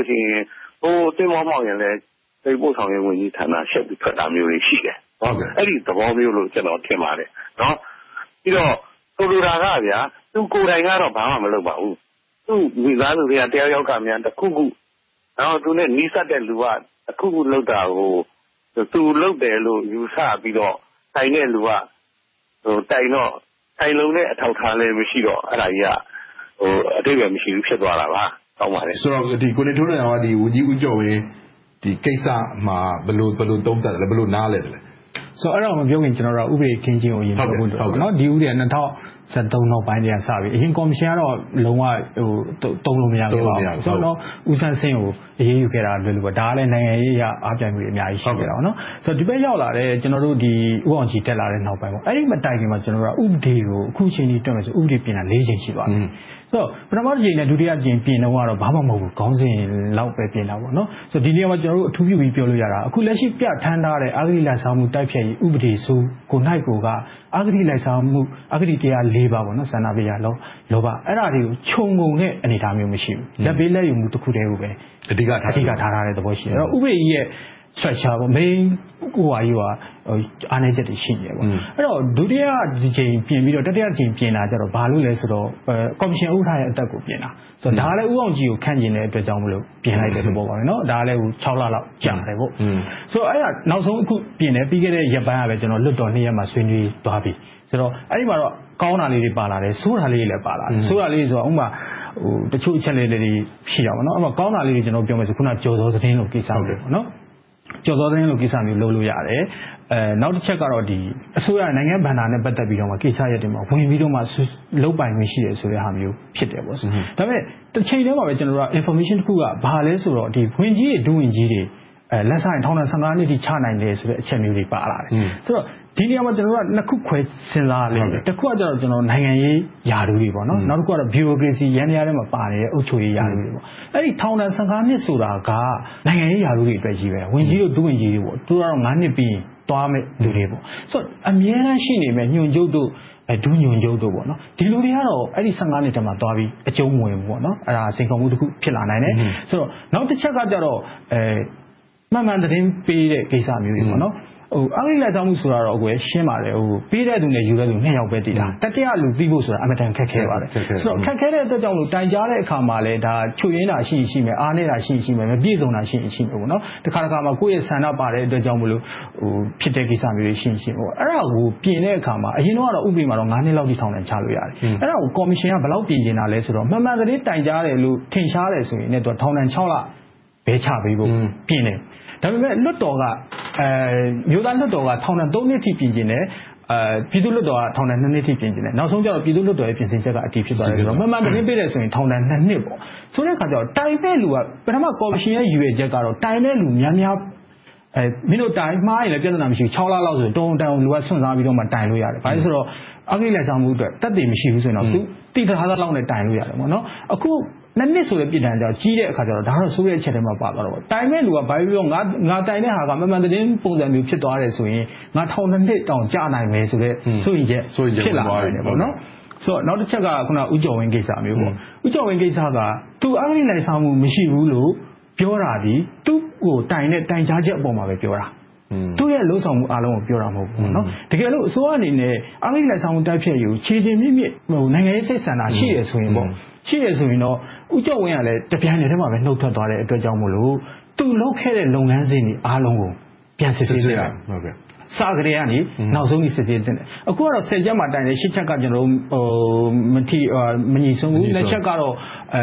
သင်္ဘောမှောက်ရင်လည်း သယ်ယူပို့ဆောင်ရေးဝန်ကြီးဌာန ရှက်ပြီးထွက်တာမျိုးတွေ ရှိတယ်။အဲဒီသဘောမျိုးလို့ ကျနော်ထင်ပါတယ်။ပြီးတော့ ဆိုလိုတာက သူကိုယ်တိုင်ကတော့ ဘာမှမလုပ်ပါဘူး။ သူ့မိသားစုထဲက တယောက်ယောက်ကများ တခုခု သူနဲ့နီးစပ်တဲ့လူက တခုခုလုပ်တာကို သူလုပ်တယ်လို့ ယူဆပြီးတော့ တိုင်တဲ့လူက တိုင်တော့ ခိုင်လုံတဲ့ အထောက်အထားလည်း မရှိတော့ အဲဒါကြီးက အဓိပ္ပါယ်မရှိဘူး ဖြစ်သွားတာပါ။ကောင်းပါတယ်။ဆိုတော့ ကိုနေထွန်းနိုင်ကဝန်ကြီးဦးကျော်ဝင်းကိစ္စမှာ ဘယ်လိုသုံးသပ်သလဲ။ဘယ်လို နားလည်သလဲ။ ဆိုတော့အဲ့ဒါမပြောခင်ကျွန်တော်တို့ဥပဒေခင်းချင်းကိုအရင်ပြောဖို့လိုတယ်နော်ဒီဥပဒေက2013နောက်ပိုင်းတည်းကစပြီအရင်ကော်မရှင်ကတော့လုံးဝဟိုတုံးလို့မရဘူးပါဆိုတော့ဦးဆန်းစင်းကိုအရေးယူခဲ့တာလွယ်လို့ပေါ့ဒါကလည်းနိုင်ငံရေးအရအားပြိုင်မှုတွေအများကြီးရှိခဲ့တာပေါ့နော်ဆိုတော့ဒီဘက်ရောက်လာတဲ့ကျွန်တော်တို့ဒီဥအောင်ကြီးတက်လာတဲ့နောက်ပိုင်းပေါ့အဲ့ဒီမတိုင်ခင်မှာကျွန်တော်တို့ကဥပဒေကိုအခုချိန်ကြီးတွက်မယ်ဆိုဥပဒေပြင်တာ၄ချိန်ရှိသွားပြီဆိုတော့ ပထမတစ်ချိန်နဲ့ ဒုတိယချိန်ပြင်တော့ကတော့ ဘာမှမဟုတ်ဘူး ခေါင်းစဉ်လောက်ပဲ ပြင်တာပေါ့နော်ဆိုတော့ဒီနေရာမှာ ကျွန်တော်တို့ အထူးပြုပြီး ပြောလို့ရတာအခုလက်ရှိ ပြဋ္ဌာန်းထားတဲ့အာဂရိလိုက်ဆောင်မှု တိုက်ဖြတ်ရေး ဥပဒေဆိုကို၌ကိုကအာဂရိလိုက်ဆောင်မှုအာဂရိတရား၄ပါးပေါ့နော်ဆန္ဒပြရလောလောဘ အဲ့ဒါတွေကို ခြုံငုံတဲ့ အနေအထားမျိုး မရှိဘူးလက်ပေးလက်ယူမှု တစ်ခုတည်းကိုပဲ အဓိကအဓိကထားထားတဲ့သဘော ရှိတယ်အဲ့တော့ဥပဒေကြီးရဲ့ structure ပေါ့ main ဟိုဟာကြီးကအားနည်းချက်တွေရှိနေပေါ့အဲ့တော့ဒုတိယဒီချိန်ပြင်ပြီးတော့တတိယချိန်ပြင်တာကြတော့ဘာလို့လဲဆိုတော့ကော်မရှင်ဥက္ကဋ္ဌရဲ့အသက်ကိုပြင်တာဆိုတော့ဒါလည်းဥအောင်ကြီးကိုခန့်ကျင်တဲ့အတွက်ကြောင့်မလို့ပြင်လိုက်တဲ့သဘောပါပဲเนาะဒါလည်း6လလောက်ကြာတယ်ပေါ့ဆိုတော့အဲ့ဒါနောက်ဆုံးအခုပြင်တယ်ပြီးခဲ့တဲ့ရက်ပိုင်းကပဲကျွန်တော်လွတ်တော်နေ့ရက်မှာဆွေးနွေးသွားပြီဆိုတော့အဲ့ဒီမှာတော့ကောင်းတာလေးတွေပါလာတယ်ဆိုးတာလေးတွေလည်းပါလာတယ်ဆိုးတာလေးဆိုတော့ဥမာဟိုတချို့အချက်လေးတွေရှိတာပေါ့နော်အဲ့မှာကောင်းတာလေးတွေကျွန်တော်ပြောမယ်ဆိုခုနကြော်စောသတင်းလို့ကိစ္စတွေပေါ့နော် ကျော်စောသတင်းလိုကိစ္စမျိုးလုပ်လို့ရတယ်အဲနောက်တစ်ချက်ကတော့ဒီအစိုးရနိုင်ငံဗန္ဒာနဲ့ပတ်သက်ပြီးတော့မှကိစ္စရက်တွေမှာဝင်ပြီးတော့မှလုတ်ပိုင်ခွင့်ရှိတယ်ဆိုတဲ့ဟာမျိုးဖြစ်တယ်ပေါ့ဒါပေမဲ့တစ်ချိန်တည်းမှာပဲကျွန်တော်တို့က information တစ်ခုကဘာလဲဆိုတော့ဒီဝင်ကြီးတွေဒုဝင်ကြီးတွေအဲလက်ဆိုင်ထောင်ဒဏ်15နှစ်ထိချနိုင်တယ်ဆိုတဲ့အချက်မျိုးတွေပါလာတယ်ဆိုတော့ ဒီနေရာမှာကျွန်တော်တို့ကနှစ်ခုခွဲစဉ်းစားလိမ့်မယ်တစ်ခုကကျတော့ကျွန်တော်နိုင်ငံရေးယာတူတွေပေါ့နော်နောက်တစ်ခုကတော့ bureaucracy ရန်ရထဲမှာပါနေတဲ့အုပ်ချုပ်ရေးယာတူတွေပေါ့အဲ့ဒီထောင်ဒဏ်15နှစ်ဆိုတာကနိုင်ငံရေးယာတူတွေအတွက်ကြီးပဲဝင်ကြီးတို့ဒုဝင်ကြီးတွေပေါ့သူကတော့9နှစ်ပြီးသွားမဲ့လူတွေပေါ့ဆိုတော့အမြဲတမ်းရှိနေမဲ့ညွန်ကျုပ်တို့အဲဒူးညွန်ကျုပ်တို့ပေါ့နော်ဒီလူတွေကတော့အဲ့ဒီ15နှစ်တည်းမှာသွားပြီးအကျုံးဝင်ပေါ့နော်အဲ့ဒါစိန်ခေါ်မှုတစ်ခုဖြစ်လာနိုင်တယ်ဆိုတော့နောက်တစ်ချက်ကကြတော့အဲမှန်မှန်သတင်းပေးတဲ့ကိစ္စမျိုးတွေပေါ့နော်ဟို အဂိလက်ဆောင်မှုဆိုတာတော့ကိုယ်ရှင်းပါတယ်ဟိုပေးတဲ့သူနဲ့ယူတဲ့သူ နှစ်ယောက်ပဲတည်တာ တတိယလူပြီးဖို့ဆိုတာအမတန်ခက်ခဲပါတယ် ဆိုတော့ ခက်ခဲတဲ့အတွက်ကြောင့်လို့ တိုင်ကြားတဲ့အခါမှာလည်းဒါချွေရင်းတာ ရှိရှိမယ် အားနေတာ ရှိရှိမယ် မပြည့်စုံတာ ရှိရှိမယ်ပေါ့နော်တခါတခါမှာ ကိုယ့်ရဲ့ဆန္ဒပါတဲ့အတွက်ကြောင့်မလို့ဟိုဖြစ်တဲ့ကိစ္စမျိုးတွေ ရှိရှိပေါ့အဲ့ဒါကို ပြင်တဲ့အခါမှာ အရင်တော့ ဥပဒေမှာတော့9နှစ်လောက်ထိ ထောင်ဒဏ်ချလို့ရတယ် အဲ့ဒါကို ကော်မရှင်က ဘယ်လောက်ပြင်နေတာလဲဆိုတော့ မှန်မှန်သတင်း တိုင်ကြားတယ်လို့ ထင်ရှားတယ်ဆိုရင်လည်းသူထောင်ဒဏ်6လဘဲချပေးဖို့ ပြင်တယ် ဒါပေမဲ့ လွတ်တော်ကအဲမြို့သားလွတ်တော်က ထောင်ဒဏ်3နှစ်ထိ ပြင်ကျင်တယ်အဲပြည်သူ့လွတ်တော်က ထောင်ဒဏ်2နှစ်ထိ ပြင်ကျင်တယ် နောက်ဆုံးကျတော့ ပြည်သူ့လွတ်တော်ရဲ့ ပြင်ဆင်ချက်က အတည်ဖြစ်သွားတယ်ဆိုတော့ မှန်မှန်သတင်းပေးတယ်ဆိုရင် ထောင်ဒဏ်2နှစ်ပေါ့ ဆိုတဲ့အခါကျတော့ တိုင်မဲ့လူက ပထမ ကော်မရှင်ရဲ့ယူရချက်ကတော့ တိုင်မဲ့လူများများအဲမင်းတို့တိုင် မှားရင်လည်း ပြဿနာ မရှိဘူး6လလောက်ဆိုရင်တုံတန်လူကဆွန့်စားပြီးတော့မှတိုင်လို့ရတယ်။ဘာလို့ဆိုတော့ အဂိလက်ဆောင်မှုအတွက်တက်တည်မရှိဘူးဆိုရင်တော့ သူတိထားသားလောက်နဲ့ တိုင်လို့ရတယ်ပေါ့နော်။အခု နှစ်နှစ်ဆိုတဲ့ပြည်တန်းကြောင့်ကြီးတဲ့အခါကျတော့ဒါတော့ဆိုးရဲ့အချက်တွေမှာပါသွားတော့တိုင်မဲ့လူကဘာပြီးတော့ငါငါတိုင်တဲ့ဟာကမမှန်တဲ့ပုံစံမျိုးဖြစ်သွားတယ်ဆိုရင်ငါထောင်နှစ်နှစ်တောင်ကြာနိုင်မယ်ဆိုတဲ့ဆိုရင်ချက်ဖြစ်လာတယ်ပေါ့နော်ဆိုတော့နောက်တစ်ချက်ကခုနဥကြော်ဝင်းကိစ္စမျိုးပေါ့ဥကြော်ဝင်းကိစ္စကသူအဂိလိုက်ဆောင်မှုမရှိဘူးလို့ပြောတာဒီသူ့ကိုတိုင်တဲ့တိုင်ကြားချက်အပေါ်မှာပဲပြောတာသူ့ရဲ့လှုပ်ဆောင်မှုအားလုံးကိုပြောတာမဟုတ်ဘူးเนาะတကယ်လို့အစိုးရအနေနဲ့အဂိလိုက်ဆောင်မှုတိုက်ဖြတ်ယူခြေတင်မြင့်မြင့်ဟိုနိုင်ငံရေးစိတ်ဆန္ဒရှိရဆိုရင်ပေါ့ရှိရဆိုရင်တော့ ဦးကျော်ဝင်းကလည်း တပြိုင်တည်းမှာပဲနှုတ်ထွက်သွားတဲ့အတွက်ကြောင့်မို့လို့ သူလုပ်ခဲ့တဲ့ လုပ်ငန်းစဉ်တွေအားလုံးကို ပြန်စစ်ဆေးရဟုတ်ကဲ့ စာကလေးကနေနောက်ဆုံးကြီးစစ်ဆေးတင်တယ်အခုကတော့10ချက်မှတိုင်တယ်10ချက်ကကျွန်တော်တို့ဟိုမထီမညီဆုံးဘူးလက်ချက်ကတော့အဲ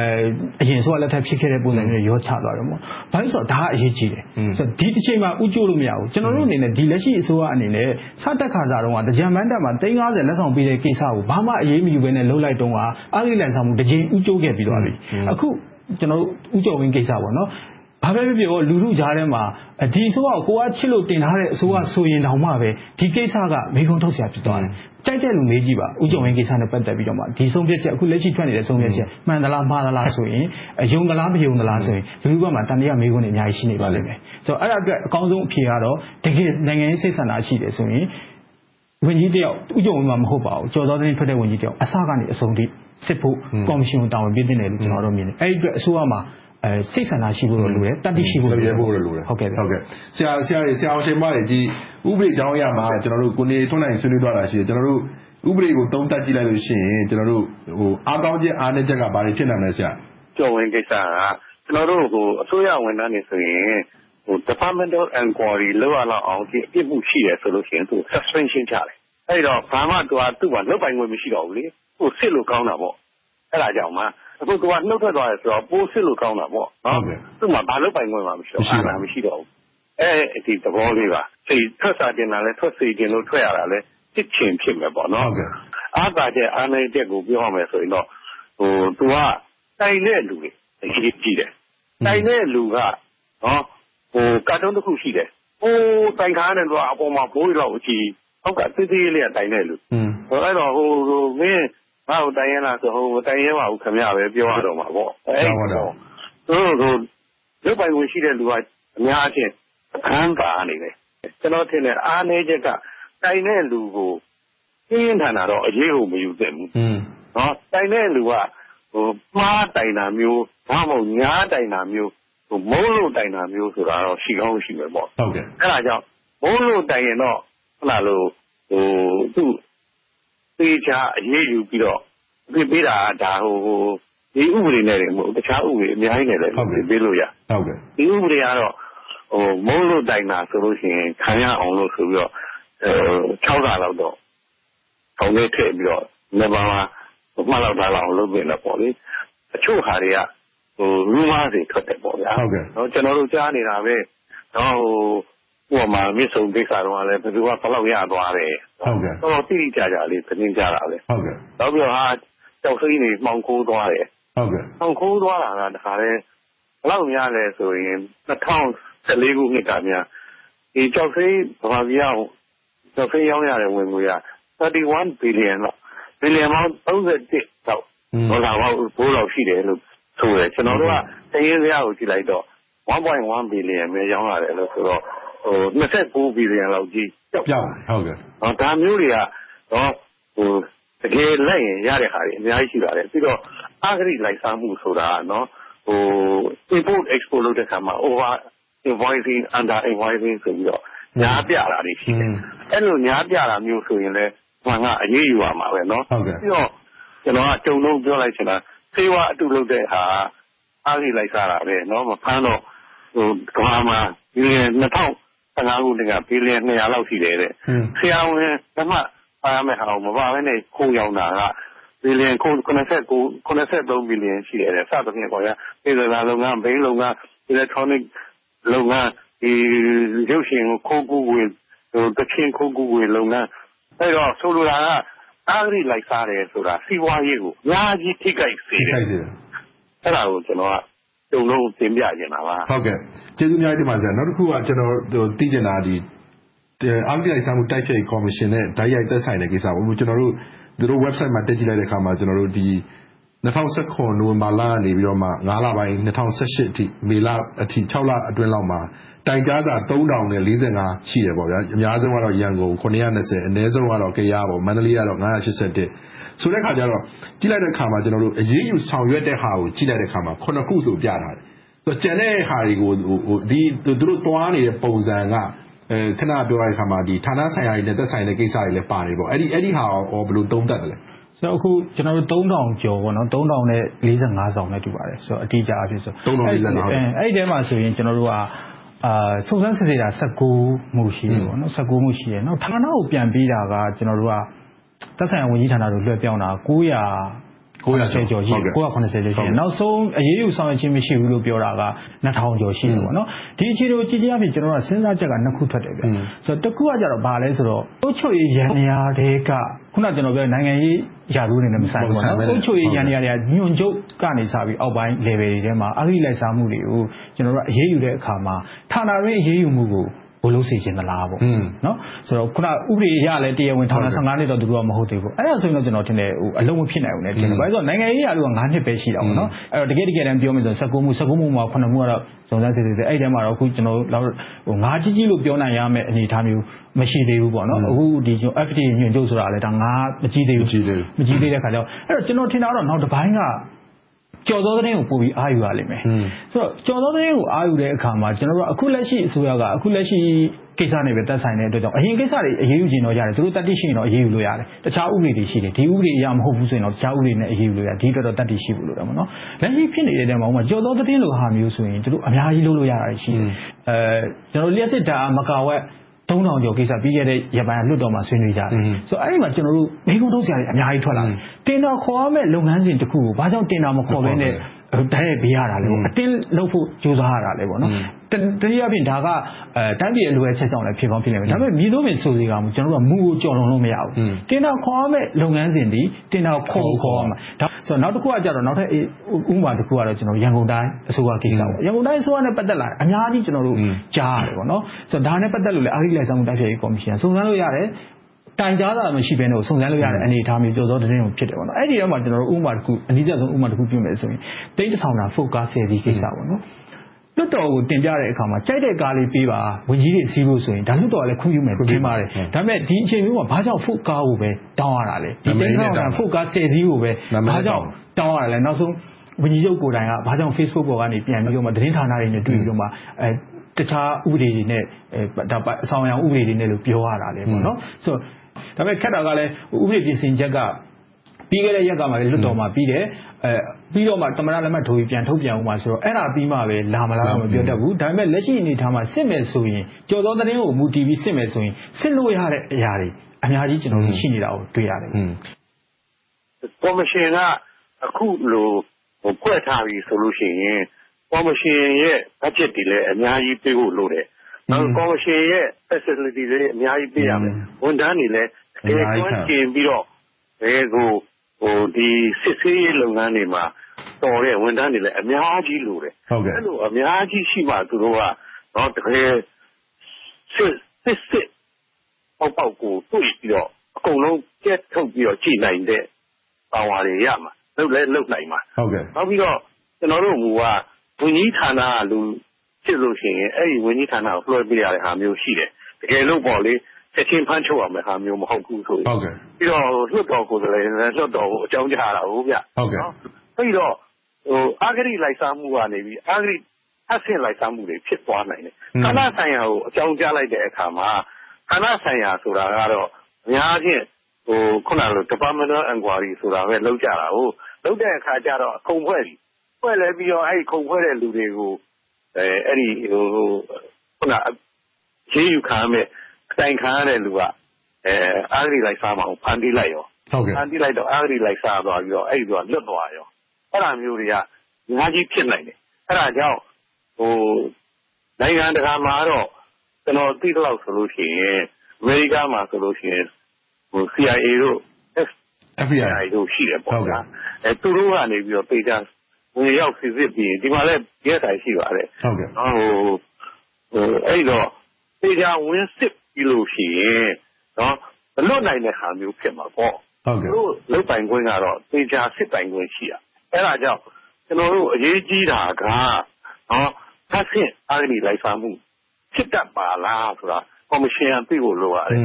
အရင်ဆိုကလက်ထက်ဖြစ်ခဲ့တဲ့ပုံစံမျိုးရောချသွားတယ်ပေါ့ဘာလို့ဆိုတော့ဒါကအရေးကြီးတယ်ဆိုတော့ဒီတစ်ချိန်မှာဥကျိုးလို့မရဘူးကျွန်တော်တို့အနေနဲ့ဒီလက်ရှိအစိုးရအနေနဲ့စတက်ခါစားတော့ကကြံမန်းတက်မှာ350လက်ဆောင်ပေးတဲ့ကိစ္စကိုဘာမှအရေးမယူဘဲနဲ့လှုပ်လိုက်တော့ကအဂိလန်ဆောင်မှုတစ်ချိန်ဥကျိုးခဲ့ပြီးသွားပြီအခုကျွန်တော်တို့ဥကြုံဝင်းကိစ္စပေါ့နော် ဘာပဲဖြစ်ဖြစ်လူလူကြားထဲမှာဒီအစိုးရကိုကချစ်လို့တင်ထားတဲ့အစိုးရဆိုရင်တောင်မှပဲဒီကိစ္စကမိကုံထုတ်ဆရာဖြစ်သွားတယ်ကြိုက်တဲ့လူမေးကြည့်ပါဥကြုံဝင်းကိစ္စနဲ့ပတ်သက်ပြီးတော့မှဒီဆုံးဖြတ်ချက်အခုလက်ရှိထွက်နေတဲ့ဆုံးဖြတ်ချက်မှန်သလားမှားသလားဆိုရင်ယုံသလားမယုံသလားဆိုရင်လူလူဘက်မှာတန်တရားမေးခွန်းတွေအများကြီးရှိနေပါလိမ့်မယ်ဆိုတော့အဲ့ဒါအတွက်အကောင်းဆုံးအဖြေကတော့တကယ်နိုင်ငံရေးစိတ်ဆန္ဒရှိတယ်ဆိုရင်ဝင်ကြီးတယောက်ဥကြုံဝင်းမှာမဟုတ်ပါဘူးကျော်သောသတင်းထွက်တဲ့ဝင်ကြီးတယောက်အစကနေအဆုံးထိစစ်ဖို့ကော်မရှင်ကိုတာဝန်ပေးတင်တယ်လို့ကျွန်တော်တို့မြင်တယ်အဲ့ဒီအတွက်အစိုးရမှာအဲ စိတ်ဆန္ဒရှိဖို့လိုတယ်တတိရှိဖို့လိုတယ်ဖို့လိုတယ်ဟုတ်ကဲ့ဟုတ်ကဲ့ဆရာဆရာဆရာအောင်ရှင်မတွေဒီဥပဒေကြောင်းရမှာကျွန်တော်တို့ကိုနေထွန်းနိုင်ဆွေးနွေးသွားတာရှိတယ်ကျွန်တော်တို့ဥပဒေကိုသုံးသပ်ကြည့်လိုက်လို့ရှိရင်ကျွန်တော်တို့ဟိုအားကောင်းခြင်းအားနည်းချက်ကဘာတွေဖြစ်နိုင်လဲဆရာကြော်ဝင်ကိစ္စကကျွန်တော်တို့ဟိုအစိုးရဝန်ထမ်းတွေဆိုရင်ဟို departmental inquiry လောက်ရလောက်အောင်ဒီအပြစ်မှုရှိတယ်ဆိုလို့ရှိရင်သူ suspension ချတယ်အဲ့တော့ဘာမှသူကသူ့မှာလောက်ပိုင်ခွင့်မရှိတော့ဘူးလေဟိုစစ်လို့ကောင်းတာပေါ့အဲ့ဒါကြောင့်မှ အခုသူကနှုတ်ထွက်သွားတယ်ဆိုတော့ ပိုးစစ်လို့ကောင်းတာပေါ့နော်သူ့မှာ ဘာလို့ပိုင်ခွင့်မှ မရှိတော့အာဏာမရှိတော့ဘူး အဲဒီသဘောလေးပါ။ထွက်စာတင်တာလည်းထွက်စေချင်လို့ ထွက်ရတာလည်းဖြစ်ချင်ဖြစ်မယ်ပေါ့နော်။အားသာချက် အားနည်းချက်ကို ပြောရမယ်ဆိုရင်တော့ သူက တိုင်တဲ့လူတွေ အရေးကြီးတယ်။တိုင်တဲ့လူက ကာတွန်းတခုရှိတယ်။တိုင်ခါနဲ့ အပေါ်မှာ ဘိုးတွေလောက်ကြီး အောက်က သေးသေးလေးက တိုင်တဲ့လူ။အဲဒီတော့ မင်း ငါ့ကိုတိုင်ရဲလားဆိုတော့မတိုင်ရဲပါဘူးခင်ဗျပဲပြောရတော့မှာပေါ့။သူတို့လုပ်ပိုင်ခွင့်ရှိတဲ့လူကအများအားဖြင့်အခန်းပါနေတယ်။ကျနော်ထင်တယ်အားနည်းချက်ကတိုင်တဲ့လူကိုပြင်းပြင်းထန်ထန်တော့အရေးကိုမယူသင့်ဘူး။တိုင်တဲ့လူကမှားတိုင်တာမျိုး၊ဒါမှမဟုတ်ညားတိုင်တာမျိုး၊မုန်းလို့တိုင်တာမျိုးဆိုတာတော့ရှိကောင်းရှိမယ်ပေါ့။အဲဒါကြောင့်မုန်းလို့တိုင်ရင်တော့အခုနလိုသူ သေချာအရေးယူပြီးတော့ အပြစ်ပေးတာက ဒီဥပဒေနဲ့တင်မဟုတ်ဘူး။တခြားဥပဒေ အများကြီးနဲ့လည်း အပြစ်ပေးလို့ရတယ်။ဒီဥပဒေကတော့ မုန်းလို့တိုင်တာဆိုရင် ခံရအောင်လို့ဆိုပြီးတော့ခြောက်လလောက်တော့ ထောင်ထဲထည့်ပြီးတော့နံပတ်မှတ်လောက်ထားလောက်အောင် လုပ်သင့်တယ်ပေါ့လေ။တချို့ဟာတွေက Rumors တွေ ထွက်တယ်ပေါ့ဗျာ။ကျနော်တို့ ကြားနေတာပဲ။ ဥပမာ မြစ်ဆုံကိစ္စတုန်းကလည်း ဘယ်သူက ဘယ်လောက်ရသွားတယ်။တော်တော်တိတိကျကျ သတင်းကြားတာပဲ။နောက်ပြီးတော့ ကျောက်စိမ်းတွေ မှောင်ခိုးသွားတယ်။မှောင်ခိုးသွားတာက တခါတည်း ဘယ်လောက်များလဲဆိုရင် ၂၀၁၄ ခုနှစ်ကများ ကျောက်စိမ်း ဗမာပြည်ကကျောက်စိမ်းရောင်းရတဲ့ ဝင်ငွေက31ဘီလီယံလောက်။ဘီလီယံပေါင်း31လောက်ဒေါ်လာဘိုးလောက် ရှိတယ်လို့ဆိုတယ်။ကျနော်တို့က စာရင်းဇယားကို ကြည့်လိုက်တော့1.1ဘီလီယံပဲ ရောင်းရတယ်ဆိုတော့29 ဘီလီယံလောက်ကြီးပျောက်သွားတယ်။ဒါမျိုးတွေက တကယ်လိုက်ရင် ရတဲ့ဟာတွေ အများကြီး ရှိပါတယ်။ပြီးတော့ အဂတိလိုက်စားမှုဆိုတာက Import Export လုပ်တဲ့အခါမှာ Over Invoicing, Under Invoicing ဆိုပြီးတော့ များပြတာတွေ ရှိတယ်။အဲဒီလို များပြတာမျိုးဆိုရင်လည်းအမှန်က အရေးယူရမှာပဲ။ပြီးတော့ ကျနော်ကကြုံတုန်းပြောလိုက်ချင်တာ ဆေးဝါးအတုလုပ်တဲ့ဟာက အဂတိလိုက်စားတာပဲ။မဖမ်းတော့ ကမ္ဘာမှာ ဘီလီယံ၂၀ ၁၅ ခုနှစ်ကဘီလီယံ၂၀၀ လောက်ရှိတယ်တဲ့။ဆရာဝန်လက်မှတ် ပါရမယ့်ဟာကို မပါဘဲနဲ့ခိုးရောင်းတာကဘီလီယံ၇၃ ဘီလီယံ ရှိတယ်တဲ့ စသဖြင့် ပေါ့ဗျာ။စေတနာလုပ်ငန်း၊ဘိန်းလုပ်ငန်း၊အီလက်ထရောနစ်လုပ်ငန်း၊ရုပ်ရှင်ခိုးကူးငွေ၊သီချင်းခိုးကူးငွေလုပ်ငန်း။အဲဒီတော့ ဆိုလိုတာက အဂတိလိုက်စားတယ်ဆိုတာ စီးပွားရေးကို အများကြီး ထိခိုက်စေတယ်။အဲဒါကို ကျနော်က ကြုံတုန်းတင်ပြချင်တာပါ။ကျေးဇူးအများကြီးတင်ပါတယ်။နောက်တခုက ကျနော်သိချင်တာက အဂတိလိုက်စားမှု တိုက်ဖျက်ရေးကော်မရှင်နဲ့ တိုက်ရိုက်သက်ဆိုင်တဲ့ကိစ္စ။ကျနော်တို့ သူတို့ Website မှာ တက်ကြည့်လိုက်တဲ့အခါမှာ ၂၀၁၇ နိုဝင်ဘာလကနေလပိုင်း ၂၀၁၈အထိမေလအထိလအတွင်းလောက်မှာ တိုင်ကြားစာ သုံးထောင်နဲ့ လေးဆယ့်ငါး ရှိတယ်။အများဆုံးကတော့ ရန်ကုန်၊အနည်းဆုံးကတော့ ကယား၊မန္တလေးကတော့ဆိုတဲ့ အခါကြတော့ကြည့်လိုက်တဲ့အခါမှာအရေးယူဆောင်ရွက်တဲ့ဟာကိုကြည့်လိုက်တဲ့အခါမှာခုဆိုပြထားတယ်။ကျန်တဲ့ဟာတွေကိုသူတို့သွားနေတဲ့ပုံစံကခဏပြောတဲ့အခါမှာဌာနဆိုင်ရာတွေနဲ့သက်ဆိုင်တဲ့ကိစ္စတွေလည်းပါတယ်။အဲဒီဟာကိုဘယ်လိုသုံးသပ်သလဲ။အခုကျနော်တို့သုံးထောင်ကျော်သုံးထောင်နဲ့လေးဆယ့်ငါးစောင်နဲ့တူပါတယ်။အတိအကျအားဖြင့်ဆို။အဲဒီအထဲမှာဆိုရင်ကျနော်တို့ကစုံစမ်းစစ်ဆေးတာမှုရှိတယ်။နောက်ဌာနကိုပြန်ပေးတာက သက်ဆိုင်ရာဝန်ကြီးဌာနတွေကိုလွှဲပြောင်းတာကျော်ရှိတယ်။နောက်ဆုံးအရေးယူဆောင်ရွက်ခြင်းမရှိဘူးလို့ပြောတာကနှစ်ထောင်ကျော်ရှိတယ်။ဒီအခြေအနေကိုကြည့်ခြင်းအားဖြင့်စဉ်းစားချက်ကနှစ်ခုထွက်တယ်။တစ်ခုကဘာလဲဆိုတော့အုပ်ချုပ်ရေးယန္တရားထဲကအခုနကျနော်ပြောတဲ့နိုင်ငံရေးရာထူးတွေနဲ့မဆိုင်ဘူး။အုပ်ချုပ်ရေးယန္တရားတွေကညွှန်ချုပ်ကနေစပြီးအောက်ပိုင်း Level တွေထဲမှာအဂတိလိုက်စားမှုတွေကိုအရေးယူတဲ့အခါမှာဌာနတွင်းအရေးယူမှုကို ပိုလုပ်စေချင်သလားပေါ့။အခုနဥပဒေအရလည်းတရားဝင်ထောင်ဒဏ်နှစ်တော့သူတို့ကမဟုတ်သေးဘူး။အဲဒါဆိုရင်တော့ကျနော်ထင်တယ်အလုပ်မဖြစ်နိုင်ဘူးထင်တယ်။ဘာဖြစ်လို့လဲဆိုတော့နိုင်ငံရေးရာထူးကနှစ်ပဲရှိတယ်။တကယ့်တကယ်တမ်းပြောမယ်ဆိုရင်မှုမှာမှုကတော့စုံစမ်းစစ်ဆေးဆဲ။အဲဒီထဲမှာတော့ကြီးကြီးလို့ပြောနိုင်ရမယ့်အနေအထားမျိုးမရှိသေးဘူး။အခု FDA ညွှန်ချုပ်ဆိုတာလဲငါးမကြီးသေးဘူး။ကျနော်ထင်တာကတော့နောက်တပိုင်းက ကျော်သောသတင်းကိုပို့ပြီးအားယူရလိမ့်မယ်။ဆိုတော့ကျော်သောသတင်းကိုအားယူတဲ့အခါမှာကျွန်တော်တို့ကအခုလက်ရှိအစိုးရကအခုလက်ရှိကိစ္စနဲ့ပဲတက်ဆိုင်တဲ့အတွက်ကြောင့်အရင်ကိစ္စတွေအရေးယူခြင်းတော့ရတယ်သူတို့တတ်သိရှိရင်တော့အရေးယူလို့ရတယ်တခြားဥပဒေတွေရှိတယ်ဒီဥပဒေအရမဟုတ်ဘူးဆိုရင်တော့တခြားဥပဒေနဲ့အရေးယူလို့ရတယ်ဒီအတွက်တော့တတ်သိရှိဖို့လိုတယ်မနော်လက်ရှိဖြစ်နေတဲ့တဲ့မှာဥမာကျော်သောသတင်းလိုဟာမျိုးဆိုရင်သူတို့အများကြီးလုပ်လို့ရတာရှိတယ်အဲကျွန်တော်လျှက်စစ်ဓာတ်အားမကဝက် 3000ကျော်ကိစ္စပြီးခဲ့တဲ့ရက်ပိုင်းကလွှတ်တော်မှာဆွေးနွေးကြတယ်။ဆိုတော့အဲ့ဒီမှာကျွန်တော်တို့မိကုံးထုတ်စရာတွေအများကြီးထွက်လာတယ်။တင်တာခေါ်ရမယ့်လုပ်ငန်းစဉ်တစ်ခုကိုဘာကြောင့်တင်တာမခေါ်ဘဲနဲ့တိုက်ရိုက်ပေးရတာလဲပေါ့။အတင်းလုပ်ဖို့ကြိုးစားရတာလဲပေါ့နော်။ တနည်းအားဖြင့်ဒါကတိုင်းပြည်အလိုအပ်ချက်ကြောင့်လည်းဖြစ်ကောင်းဖြစ်လိမ့်မယ်ဒါပေမဲ့မည်သို့ပင်ဆိုစေကာမူကျွန်တော်တို့ကမူကိုကြော်လွန်လို့မရဘူးတင်တာခေါ်ရမယ့်လုပ်ငန်းစဉ်ဒီတင်တာခေါ်ခေါ်ရမှာဒါဆိုနောက်တစ်ခုကကြတော့နောက်ထပ်ဥပမာတစ်ခုကတော့ကျွန်တော်ရန်ကုန်တိုင်းအစိုးရကိစ္စပေါ့ရန်ကုန်တိုင်းအစိုးရနဲ့ပတ်သက်လာအများကြီးကျွန်တော်တို့ကြားရတယ်ပေါ့နော်ဆိုတော့ဒါနဲ့ပတ်သက်လို့လည်းအာရိလိုက်ဆောင်မှုတိုက်ဖျက်ရေးကော်မရှင်စုံစမ်းလို့ရတယ်တိုင်ကြားတာမရှိဘဲနဲ့စုံစမ်းလို့ရတဲ့အနေအထားမျိုးပြောသောတဲ့င်းကိုဖြစ်တယ်ပေါ့နော်အဲ့ဒီတော့မှကျွန်တော်တို့ဥပမာတစ်ခုအနည်းဆုံးဥပမာတစ်ခုပြမယ်ဆိုရင်တိတ်တထောင်တာ focus ဆယ်စီကိစ္စပေါ့နော် လွတ်တော်ကို တင်ပြတဲ့အခါမှာ ကြိုက်တဲ့ကားလေးပေးပါဝင်ကြီးတွေစီးဖို့ဆိုရင်ဒါလွတ်တော်ကလည်း ခွင့်ပြုမယ်ထင်ပါတယ် ဒါပေမဲ့ ဒီအချိန်မျိုးမှာ ဘာကြောင့်ဖို့ကားကိုပဲ တောင်းရတာလဲဒီတိတ်ထောင်တာဖို့ကားဆယ်စီးကိုပဲ ဘာကြောင့်တောင်းရတာလဲ နောက်ဆုံး ဝန်ကြီးချုပ်ကိုယ်တိုင်က ဘာကြောင့် Facebook ပေါ်ကနေပြန်ပြီးတော့မှသတင်းဌာနတွေနဲ့ တွေ့ပြီးတော့မှအဲတခြားဥပဒေတွေနဲ့ဒါအဆောင်အယောင်ဥပဒေတွေနဲ့လို့ ပြောရတာလေပေါ့နော်ဆိုတော့ဒါပေမဲ့ ခက်တာကလည်းဥပဒေပြင်ဆင်ချက်က ပြီးခဲ့တဲ့ရက်ကမှလည်းလွတ်တော်မှာပြီးတယ်အဲ ပြီးတော့မှတမရလက်မှတ်ထိုးပြီးပြန်ထုတ်ပြန်ဦးမှာဆိုတော့အဲ့ဒါပြီးမှပဲလာမလားမပြောတတ်ဘူးဒါပေမဲ့လက်ရှိအနေထားမှာစစ်မယ်ဆိုရင်ကြော်သောသတင်းကိုမူတည်ပြီးစစ်မယ်ဆိုရင်စစ်လို့ရတဲ့အရာတွေအများကြီးကျွန်တော်တို့ရှိနေတာကိုတွေ့ရတယ်ကော်မရှင်ကအခုလိုဟိုဖွဲ့ထားပြီဆိုလို့ရှိရင်ကော်မရှင်ရဲ့ budget တွေလည်းအများကြီးပေးဖို့လိုတယ်နောက်ကော်မရှင်ရဲ့ facility တွေအများကြီးပေးရမယ်ဝန်ထမ်းတွေလည်းအဲကျွမ်းကျင်ပြီးတော့ဘယ်ကိုဟိုဒီ စစ်ဆေးရေးလုပ်ငန်းတွေမှာတော်တဲ့ ဝန်ထမ်းတွေလည်း အများကြီးလိုတယ်ဟုတ်ကဲ့အဲ့လို အများကြီးရှိမှ သူတို့ကတော့တကယ်စစ်စစ်စစ်ပေါက်ပေါက်ကို တွေ့ပြီးတော့ အကုန်လုံးကျက်ထုတ်ပြီးတော့ ကြည်နိုင်တဲ့ပါဝါတွေရမှာ လုပ်လဲလုပ်နိုင်မှာဟုတ်ကဲ့နောက်ပြီးတော့ ကျွန်တော်တို့ကဝန်ကြီးဌာနက လူဖြစ်လို့ရှိရင် အဲ့ဒီဝန်ကြီးဌာနကို လွှဲပေးရတဲ့ဟာမျိုးရှိတယ် တကယ်လို့ပေါ့လေ ချက်ချင်းဖမ်းချုပ်ရမယ်ဟာမျိုး မဟုတ်ဘူးဆိုရင်ဟုတ်ကဲ့ပြီးတော့ လွှတ်တော်ကိုယ်စားလှယ်လွှတ်တော်ကို အကြောင်းကြားတာဟုတ်ဗျဟုတ်ကဲ့ပြီးတော့ဟိုအာဂရိလိုက်စားမှုကနေပြီးအာဂရိအဆင့်လိုက်စားမှုတွေ ဖြစ်သွားနိုင်တယ်ခန္ဓာဆိုင်ရာကို အကြောင်းကြားလိုက်တဲ့အခါမှာခန္ဓာဆိုင်ရာဆိုတာကတော့ အများချင်းဟိုခုနလို departmental inquiry ဆိုတာပဲလောက်ကြတာဟုတ်လောက်တဲ့အခါကျတော့ ခုံဖွဲ့ပြီ ဖွဲ့လဲပြီးတော့အဲ့ဒီခုံဖွဲ့တဲ့လူတွေကိုအဲအဲ့ဒီဟိုခုနရေးယူခံရမယ်အ တိုင်ခံရတဲ့လူကအဲအာဂရိလိုက်စားမအောင်ဖန်တီးလိုက်ရောဟုတ်ကဲ့ဖန်တီးလိုက်တော့အာဂရိလိုက်စားသွားပြီးတော့ အဲ့ဒီကလွတ်သွားရော အဲ့ဒါမျိုးတွေက အများကြီးဖြစ်နိုင်တယ် အဲ့ဒါကြောင့်ဟိုနိုင်ငံတကာမှာတော့ ကျွန်တော် သိတော့ဆိုလို့ရှိရင် အမေရိကမှာဆိုလို့ရှိရင်ဟို CIA တို့ FBI တို့ ရှိတယ်ပေါ့ဗျာအဲသူတို့ကနေပြီးတော့ပေတာဝင်ရောက်စစ်စစ်ပြီးဒီမှာလည်း DSI ရှိပါတယ်ဟုတ်ကဲ့ဟိုဟိုအဲ့တော့ပေတာဝင်စစ် ပြီးလို့ရှိရင်နော်မလွတ်နိုင်တဲ့ဟာမျိုး ဖြစ်မှာပေါ့ဟုတ်ကဲ့တို့ လုတ်ပိုင်ခွင့်ကတော့ပေတာစစ်ပိုင်ခွင့် ရှိရအဲ့ဒါကြောင့် ကျွန်တော်တို့ အရေးကြီးတာကနော်ဖတ်ဆင့်အားကြီးလိုက်စားမှု ဖြစ်တတ်ပါလားဆိုတာ ကော်မရှင်က သိဖို့လိုရတယ်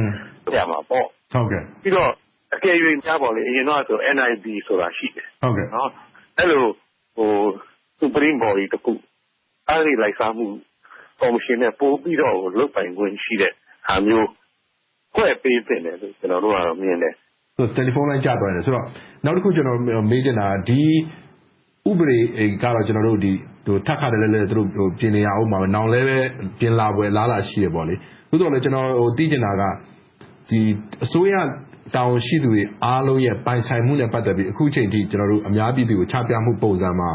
ပြမှာပေါ့ဟုတ်ကဲ့ပြီးတော့ အကယ်၍ကြားပေါ်လေအရင်တော့ဆို NIB ဆိုတာ ရှိတယ်ဟုတ်ကဲ့နော်အဲ့လိုဟို Supreme Body တခုအားကြီးလိုက်စားမှု ကော်မရှင်နဲ့ပို့ပြီးတော့ လုတ်ပိုင်ခွင့်ရှိတဲ့ ဟာမျိုးခွဲပေးတင်တယ်လို့ ကျွန်တော်တို့ကတော့ မြင်တယ်ဆိုတယ်လီဖုန်းလိုင်း ကျသွားတယ်ဆိုတော့ နောက်တစ်ခု ကျွန်တော် မေးချင်တာဒီဥပဒေကတော့ကျွန်တော်တို့ဒီဟိုထပ်ခါတလဲလဲသူတို့ဟိုပြင်နေရအောင်မှာနောင်လဲပဲပြင်လာပွဲလားလာ ရှိရပေါ့လေသို့တော်လည်းကျွန်တော်ဟိုသိချင်တာကဒီအစိုးရတောင်ရှိသူတွေ အားလုံးရဲ့ ပိုင်ဆိုင်မှုနဲ့ ပတ်သက်ပြီး အခုချိန်ထိကျွန်တော်တို့အများပြည်သူကို ချပြမှုပုံစံမှာ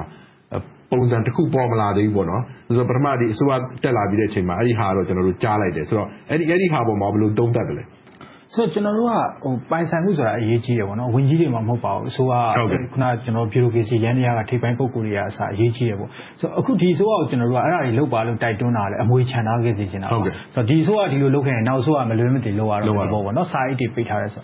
ပုံစံတစ်ခု ပေါ်မလာသေးဘူးပေါ့နော်ဆိုတော့ပထမဒီအစိုးရတက်လာပြီးတဲ့အချိန်မှာ အဲ့ဒီဟာတော့ကျွန်တော်တို့ ကြားလိုက်တယ်ဆိုတော့ အဲ့ဒီအဲ့ဒီဟာပေါ်မှာဘယ်လိုသုံးသပ်တယ်လဲ ဆိုတော့ ကျွန်တော်တို့ကဟိုပိုင်ဆိုင်မှုဆိုတာ အရေးကြီးတယ်ပေါ့နော်ဝင်ကြီးတွေမှ မဟုတ်ပါဘူး အစိုးရခုနကျွန်တော်ဘီရိုကရေစီရန်တရားက ထိပ်ပိုင်းပုံကိုယ်တွေကအစားအရေးကြီးတယ်ပေါ့ဆိုတော့အခု ဒီအစိုးရကို ကျွန်တော်တို့က အဲ့ဒါတွေလုပ်ပါလို့ တိုက်တွန်းတာလေအမွေချန်ထားခဲ့စီချင်တာပေါ့ဆိုတော့ဒီအစိုးရဒီလိုလုပ်ခဲ့ရင် နောက်အစိုးရ မလွဲမသွေ လုပ်ရတော့ပေါ့ပေါ့နော်စာအိတ်တွေ ပိတ်ထားတယ်ဆို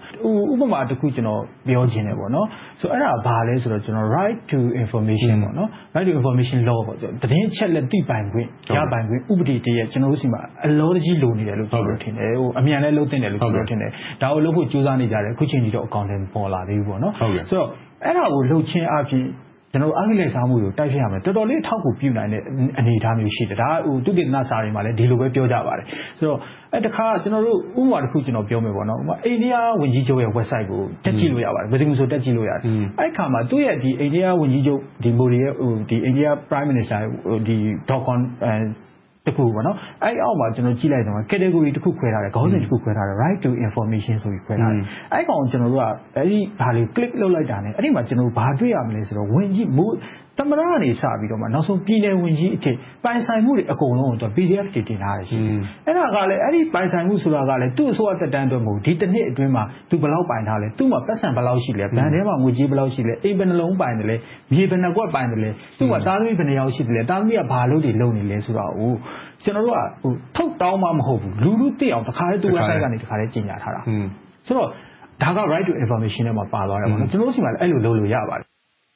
ဥပမာတစ်ခုကျွန်တော်ပြောချင်တယ်ပေါ့နော်ဆိုတော့အဲ့ဒါ ဘာလဲဆိုတော့ကျွန်တော် right to information ပေါ့နော် right to information law ပေါ့သတင်းချက်လက် သိပိုင်ခွင့် ရပိုင်ခွင့် ဥပဒေတည်းရဲ့ကျွန်တော်တို့စီမှာ အလောတကြီး လိုနေတယ်လို့ ကျွန်တော်ထင်တယ်ဟိုအမြန်လည်းလုပ်တင်တယ်လို့ ကျွန်တော်ထင်တယ်ဒါကိုလုပ်ဖို့ကြိုးစားနေကြတယ်အခုချိန်ကြီးတော့အကောင့်တွေပေါ်လာသေးဘူးပေါ့နော်ဆိုတော့အဲ့ဒါကိုလှုပ်ချင်းအပြင်ကျွန်တော်အဂိလိုက်စားမှုကိုတိုက်ဖြတ်ရမယ်တော်တော်လေးထောက်ကူပြုနိုင်တဲ့အနေအထားမျိုးရှိတယ်ဒါဟိုသူကိတနာစာတွေမှာလည်းဒီလိုပဲပြောကြပါတယ်ဆိုတော့အဲ့တခါကျွန်တော်တို့ဥပမာတစ်ခုကျွန်တော်ပြောမယ်ပေါ့နော်ဥပမာအိန္ဒိယဝန်ကြီးချုပ်ရဲ့ website ကိုတက်ကြည့်လို့ရပါတယ်ဘယ်သူမှဆိုတက်ကြည့်လို့ရတယ်အဲ့ခါမှာသူ့ရဲ့ဒီအိန္ဒိယဝန်ကြီးချုပ်ဒီမိုဒီရဲ့ဟိုဒီအိန္ဒိယ prime minister ဒီ .com တခုပေါ့နော်အဲ့အောက်မှာကျွန်တော်ကြည့်လိုက်တော့ category တစ်ခုခွဲထားတယ်ခေါင်းစဉ်တစ်ခုခွဲထားတယ် right to information ဆိုပြီးခွဲထားတယ်အဲ့ကောင်ကျွန်တော်တို့ကအဲ့ဒီဘာလေး click လုပ်လိုက်တာ ਨੇ အဲ့ဒီမှာကျွန်တော်ဘာတွေ့ရမလဲဆိုတော့ဝင်ကြီးမိုးသမ္မတကနေစပြီးတော့မှနောက်ဆုံးပြည်နယ်ဝန်ကြီးအထိပိုင်ဆိုင်မှုတွေအကုန်လုံးကို PDF တွေတင်ထားတယ်ရှိတယ်။အဲ့ဒါကလည်းအဲ့ဒီပိုင်ဆိုင်မှုဆိုတာကလည်းသူ့အစိုးရတက်တန်းအတွက်မဟုတ်ဒီတစ်နှစ်အတွင်းမှာသူဘယ်လောက်ပိုင်ထားလဲသူ့မှာပတ်စံဘယ်လောက်ရှိလဲဘဏ်ထဲမှာငွေကြေးဘယ်လောက်ရှိလဲအိမ်ဘယ်နှလုံးပိုင်တယ်လဲမြေဘယ်နှကွက်ပိုင်တယ်လဲသူ့မှာသားသမီးဘယ်နှယောက်ရှိတယ်လဲသားသမီးကဘာလုပ်တွေလုပ်နေလဲဆိုတာကိုကျွန်တော်တို့ကဟိုထုတ်တောင်းမှမဟုတ်ဘူးလူလူသိအောင်တခါတည်းသူ့ website ကနေတခါတည်းကြီးညာထားတာဆိုတော့ဒါက right to information နဲ့မှာပါသွားတယ်ပေါ့နော်ကျွန်တော်တို့စီမှာလည်းအဲ့လိုလုပ်လို့ရပါတယ်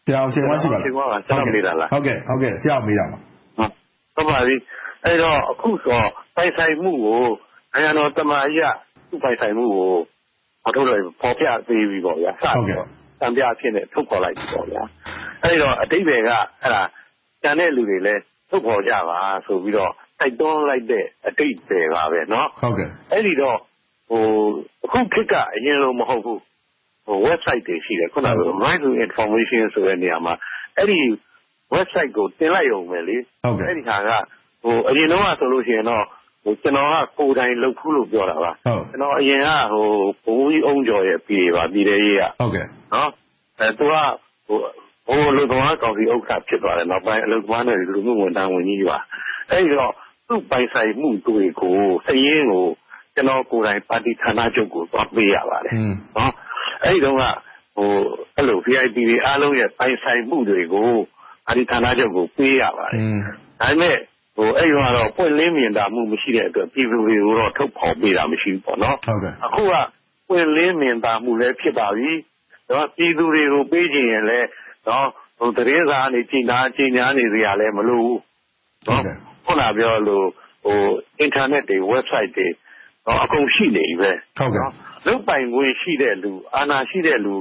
ဆရာကို ချိန်ခွင်ရှိပါလား။ကျွန်တော် မေးတာလား။ဟုတ်ကဲ့။ဆရာကို မေးတာပါ။ဟုတ်ပါပြီ။အဲဒီတော့ အခုတော့ ပိုင်ဆိုင်မှုကို နိုင်ငံတော်သမ္မတကြီးက သူ့ပိုင်ဆိုင်မှုကို ဖော်ပြပေးပြီးပေါ့ဗျာ။စပြီးတော့ စံပြအဖြစ်နဲ့ ထုတ်ဖော်လိုက်ပြီပေါ့ဗျာ။အဲဒီတော့ အဓိပ္ပါယ်က ကျန်တဲ့လူတွေလည်း ထုတ်ဖော်ကြပါဆိုပြီးတော့ တိုက်တွန်းလိုက်တဲ့ အဓိပ္ပါယ်ပါပဲ။အဲဒီတော့ အခုခေတ်က အရင်လို မဟုတ်ဘူး website တွေရှိတယ် ခုနက right to information ဆိုတဲ့နေရာမှာ အဲ့ဒီ website ကို တင်လိုက်ရုံပဲလေဟုတ်ကဲ့အဲ့ဒီဟာကဟိုအရင်တော့ဆိုလို့ရှိရင်တော့ဟိုကျွန်တော်က ကိုယ်တိုင်လုပ်ဖူးလို့ ပြောတာပါ ကျွန်တော် အရင်ကဟိုဘိုးကြီးအုံကျော်ရဲ့ပြည်ပါ ပြည်တဲ့ရေးကဟုတ်ကဲ့နော်အဲသူကဟိုဟိုလူသမားကောင်စီ ဥက္ကဋ္ဌ ဖြစ်သွားတယ် နောက်ပိုင်း အလုပ်သမားနဲ့ လူမှုဝန်ထမ်းဝန်ကြီးပါ အဲ့ဒီတော့ သူ့ပိုင်ဆိုင်မှုတွေကိုစည်ရင်းကို ကျွန်တော်ကိုယ်တိုင် ပါတီဌာနချုပ်ကို သွားပေးရပါတယ်နော် အဲ့ဒီတော့ကဟိုအဲ့လို VIP တွေအားလုံးရဲ့ ပိုင်ဆိုင်မှုတွေကို ပါတီဌာနချုပ်ကို ပေးရပါတယ် ဒါပေမဲ့ဟိုအဲ့တော့တော့ ပွင့်လင်းမြင်တာမှု မရှိတဲ့အတွက် ပြည်သူတွေကိုတော့ ထုတ်ဖော်ပေးတာ မရှိဘူးပေါ့နော်ဟုတ်ကဲ့အခုက ပွင့်လင်းမြင်တာမှုလည်း ဖြစ်ပါပြီတော့ပြည်သူတွေကို ပေးခြင်းရင်လည်းတော့ဟိုတရေစာအနေကျင်နာကျင်ညာနေစရာလည်း မလိုဘူးနော်ခုနပြောလို့ဟို internet တွေ website တွေတော့ အကုန်ရှိနေပြီပဲ။လုပ်ပိုင်ခွင့်ရှိတဲ့လူ၊အာဏာရှိတဲ့လူ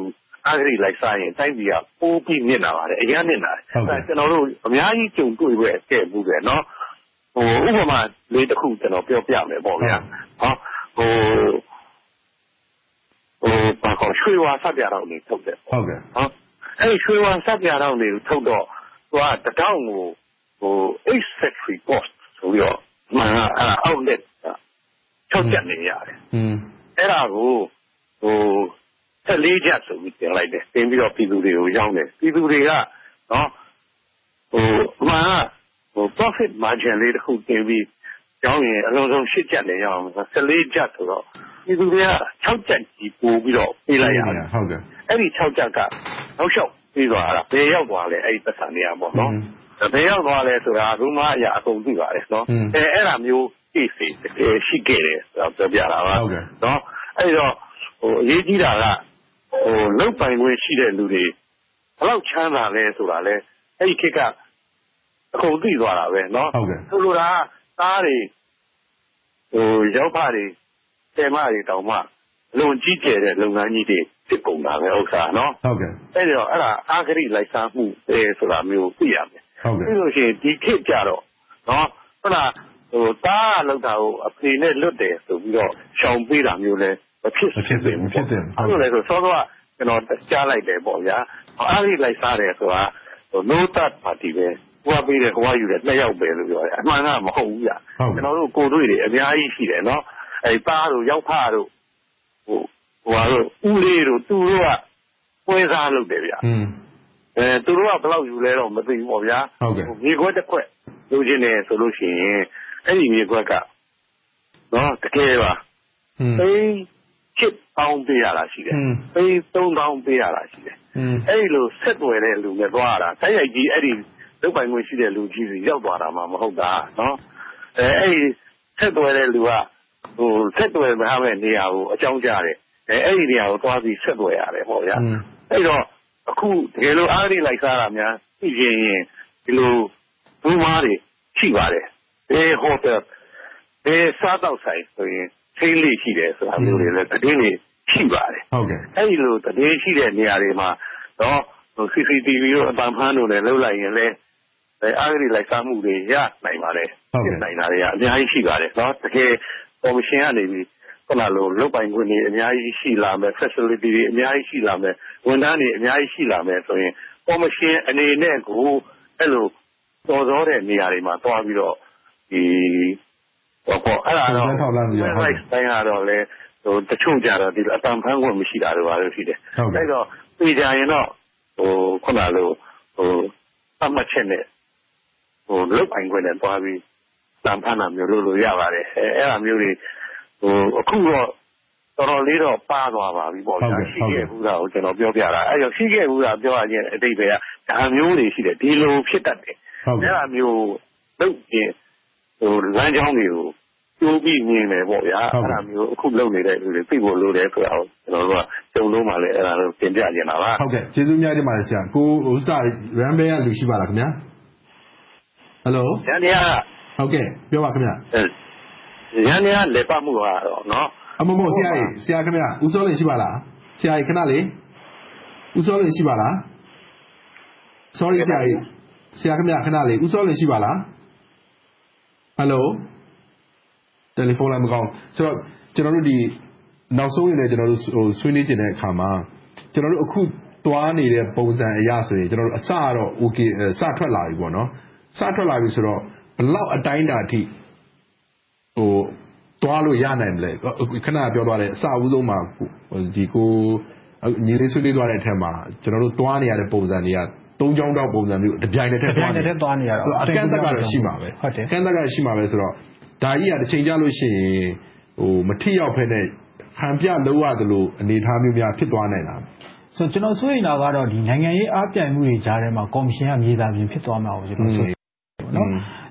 အဂတိလိုက်စားရင် တိုင်းပြည်က ပိုပြီးနစ်နာပါတယ်။အရမ်းနစ်နာတယ်။ကျနော်တို့ အများကြီးကြုံတွေ့ခဲ့ဖူးတယ်။ဥပမာလေးတခု ပြောပြမယ်။ရွှေဝါဆပ်ပြာတောင့်တွေ ထုတ်တယ်။အဲဒီ ရွှေဝါဆပ်ပြာတောင့်တွေ ထုတ်တော့ တတောင့်ကို Eight Century Cost ဆိုပြီးတော့ အောက်လက် ချက်နေရတယ်อืมအဲ့ဒါကိုဟို14ချက်ဆိုပြီး တင်လိုက်တယ် တင်ပြီးတော့ ပြည်သူတွေကို ရောင်းတယ် ပြည်သူတွေကနော်ဟိုအမှန်ကဟို profit margin လေးတစ်ခုတင်ပြီး ရောင်းရင် အလုံးစုံ8ချက်နဲ့ ရောင်းအောင်14ချက်ဆိုတော့ ပြည်သူတွေက6ချက်ကြီး ပို့ပြီးတော့ ပေးလိုက်ရတယ်ဟုတ်ကဲ့အဲ့ဒီ6ချက်ကနောက်လျှောက်ပြီးသွားတာ ဘယ်ရောက်သွားလဲ အဲ့ဒီပတ်စံတွေကပေါ့နော် ။ဘယ်ရောက်သွားလဲဆိုတာ Rumor အရ အကုန်သိပါတယ်။အဲဒါမျိုး Case တွေ တကယ်ရှိခဲ့တယ်ဆိုတာကို ပြောပြတာပါ။အဲဒီတော့ အရေးကြီးတာက လုပ်ပိုင်ခွင့်ရှိတဲ့လူတွေ ဘယ်လောက်ချမ်းသာလဲဆိုတာလဲ အဲဒီခေတ်က အကုန်သိသွားတာပဲ။ဆိုလိုတာက သားတွေ၊ယောဖတွေ၊လှည်းမတွေတောင်မှ အလွန်ကြီးကျယ်တဲ့ လုပ်ငန်းကြီးတွေ ဖြစ်ကုန်တာပဲ။အဲဒီတော့ အဲဒါ အဂတိလိုက်စားမှုပဲဆိုတာမျိုး သိရမယ် ။ပြီးလို့ရှိရင် ဒီခေတ်ကြတော့ သားကလုပ်တာကို အဖေနဲ့လွတ်တယ်ဆိုပြီးတော့ ရှောင်ပေးတာမျိုးလည်း မဖြစ်သင့်ဘူးပေါ့။ဘာဖြစ်လို့လဲဆိုတော့ စောစောက ကျနော် ကြားလိုက်တယ်ပေါ့။အဂတိလိုက်စားတယ်ဆိုတာ No Third Party ပဲ။ဟိုကပေးတယ်၊ဟိုကယူတယ် နှစ်ယောက်ပဲလို့ ပြောတယ်။အမှန်က မဟုတ်ဘူး။ကျနော်တို့ ကိုယ်တွေ့တွေ အများကြီးရှိတယ်။သားတို့၊ယောက်ဖတို့၊ဦးလေးတို့ သူတို့က ပွဲစားလုပ်တယ်။ သူတို့က ဘယ်လောက်ယူလဲတော့ မသိဘူးပေါ့ဗျာဟုတ်ကဲ့မြေခွက်တစ်ခွက် လိုချင်တယ်ဆိုလို့ရှိရင် အဲ့ဒီမြေခွက်ကနော်တကယ်ပါအေးချစ်ပေါင်း ပေးရတာရှိတယ်။ပေး3000ပေးရတာရှိတယ်။အဲ့လို ဆက်သွယ်တဲ့လူနဲ့ သွားတာ တိုက်ရိုက်ကြီးအဲ့ဒီလုတ်ပိုင်ခွင့်ရှိတဲ့ လူကြီးစီရောက်သွားတာမှ မဟုတ်တာနော်။အဲအဲ့ဒီဆက်သွယ်တဲ့လူကဟိုဆက်သွယ်မထားတဲ့နေရာကို အကြောင်းကြားတယ်။အဲအဲ့ဒီနေရာကိုသွားပြီး ဆက်သွယ်ရတယ်ပေါ့ဗျာ။အဲ့တော့ အခုတကယ်လို့ အဂတိလိုက်စားတာများ ရှိခဲ့ရင် ဒီလိုမူးယစ်မှောင်ခိုမှုတွေ ရှိပါတယ်။ဘယ်ဟိုတယ်၊ဘယ်စားသောက်ဆိုင်ဆိုရင် ထိန်းလေ့ရှိတယ်ဆိုတာမျိုးတွေလည်း သတင်းတွေ ရှိပါတယ်။အဲဒီလို သတင်းရှိတဲ့ နေရာတွေမှာ CCTV တို့ အသံဖမ်းတို့နဲ့ လုပ်လိုက်ရင်လည်း အဂတိလိုက်စားမှုတွေ ရနိုင်ပါတယ်။ဖြစ်နိုင်တာတွေက အများကြီး ရှိပါတယ်။တကယ်ကော်မရှင်ကနေ လုပ်ပိုင်ခွင့်တွေ အများကြီး ရှိလာမယ်။ Facilities တွေ အများကြီး ရှိလာမယ် ဝန်ထမ်းတွေ အများကြီး ရှိလာမယ်ဆိုရင် ကော်မရှင်အနေနဲ့ကို အဲ့လိုတော်စောတဲ့ နေရာတွေမှာတွားပြီးတော့ဒီပေါ့ပေါ့အဲ့ဒါတော့ right တိုင်းကတော့လေဟိုတချို့ကြတော့ဒီအတန်ဖန်းခွင့် မရှိတာတွေပါလို့ရှိတယ် အဲ့တော့ပြည်ကြရင်တော့ဟိုခုနလိုဟို သတ်မှတ်ချက်နဲ့ လုပ်ပိုင်ခွင့်နဲ့ သွားပြီးလာဘ်ဖမ်းတာမျိုး လုပ်လို့ရပါတယ်။အဲဒါမျိုးတွေ အခုတော့ တော်တော်လေးတော့ ပါးသွားပါပြီ။ရှိခဲ့ဖူးတာကို ကျနော်ပြောပြတာ။အဲဒီတော့ရှိခဲ့ဖူးတာ ပြောရခြင်း အဓိပ္ပါယ်က ဒါမျိုးတွေရှိတယ်။ဒီလိုဖြစ်တတ်တယ်။အဲဒါမျိုးလုပ်ရင်လမ်းကြောင်းတွေကို ကြိုပြီးမြင်မယ်ပေါ့ဗျာ။အဲဒါမျိုး အခုလုပ်နေတဲ့လူတွေ သိဖို့လိုတယ်ဆိုတာကို ကျနော်တို့က ကြုံတုန်းမှာလည်းအဲဒါလေးတင်ပြချင်တာပါ။ကျေးဇူးအများကြီးတင်ပါတယ်ဆရာ။ကိုရမ်းဗြဲက လူရှိပါလားခင်ဗျာ။ဟယ်လို။ယန္တရားပြောပါခင်ဗျ။ယန္တရား လည်ပတ်မှုကတော့ မဟုတ်ဆရာကြီးဆရာခင်ဗျဦးစောလင်ရှိပါလားဆရာကြီးခဏလေးဦးစောလင်ရှိပါလား sorry ဆရာကြီးဆရာခင်ဗျခဏလေးဦးစောလင်ရှိပါလား hello တယ်လီဖုန်းလိုင်းမကောင်းဆိုတော့ကျွန်တော်တို့ဒီနောက်ဆုံးရင်လည်းကျွန်တော်တို့ဟိုဆွေးနွေးကြတဲ့အခါမှာကျွန်တော်တို့အခုသွားနေတဲ့ပုံစံအရဆိုရင်ကျွန်တော်တို့အစတော့ okay စထွက်လာပြီပေါ့နော်စထွက်လာပြီဆိုတော့ဘလောက်အတိုင်းတာအထိဟို သွားလို့ရနိုင်မလဲခဏပြောသွားတယ်အစအဦးဆုံးမှာဒီကိုညီလေးဆွေးနွေးသွားတဲ့အထက်မှာကျွန်တော်တို့သွားနေရတဲ့ပုံစံတွေကသုံးချောင်းတောက်ပုံစံမျိုးတပြိုင်တည်းသွားနေတယ်သွားနေရတော့အကန့်အသတ်ကတော့ရှိမှာပဲဟုတ်တယ်အကန့်အသတ်ကတော့ရှိမှာပဲဆိုတော့ဒါကြီးကတစ်ချိန်ကြလို့ရှိရင်ဟိုမထိရောက်ဖက်နဲ့ဟန်ပြလို့ရတယ်လို့အနေထားမျိုးများဖြစ်သွားနိုင်တာဆိုကျွန်တော်ဆိုရင်တော့ဒီနိုင်ငံရေးအားပြိုင်မှုတွေကြားထဲမှာကော်မရှင်ကမြေသားပြင်ဖြစ်သွားမှာကိုကျွန်တော်ဆိုရင်နော်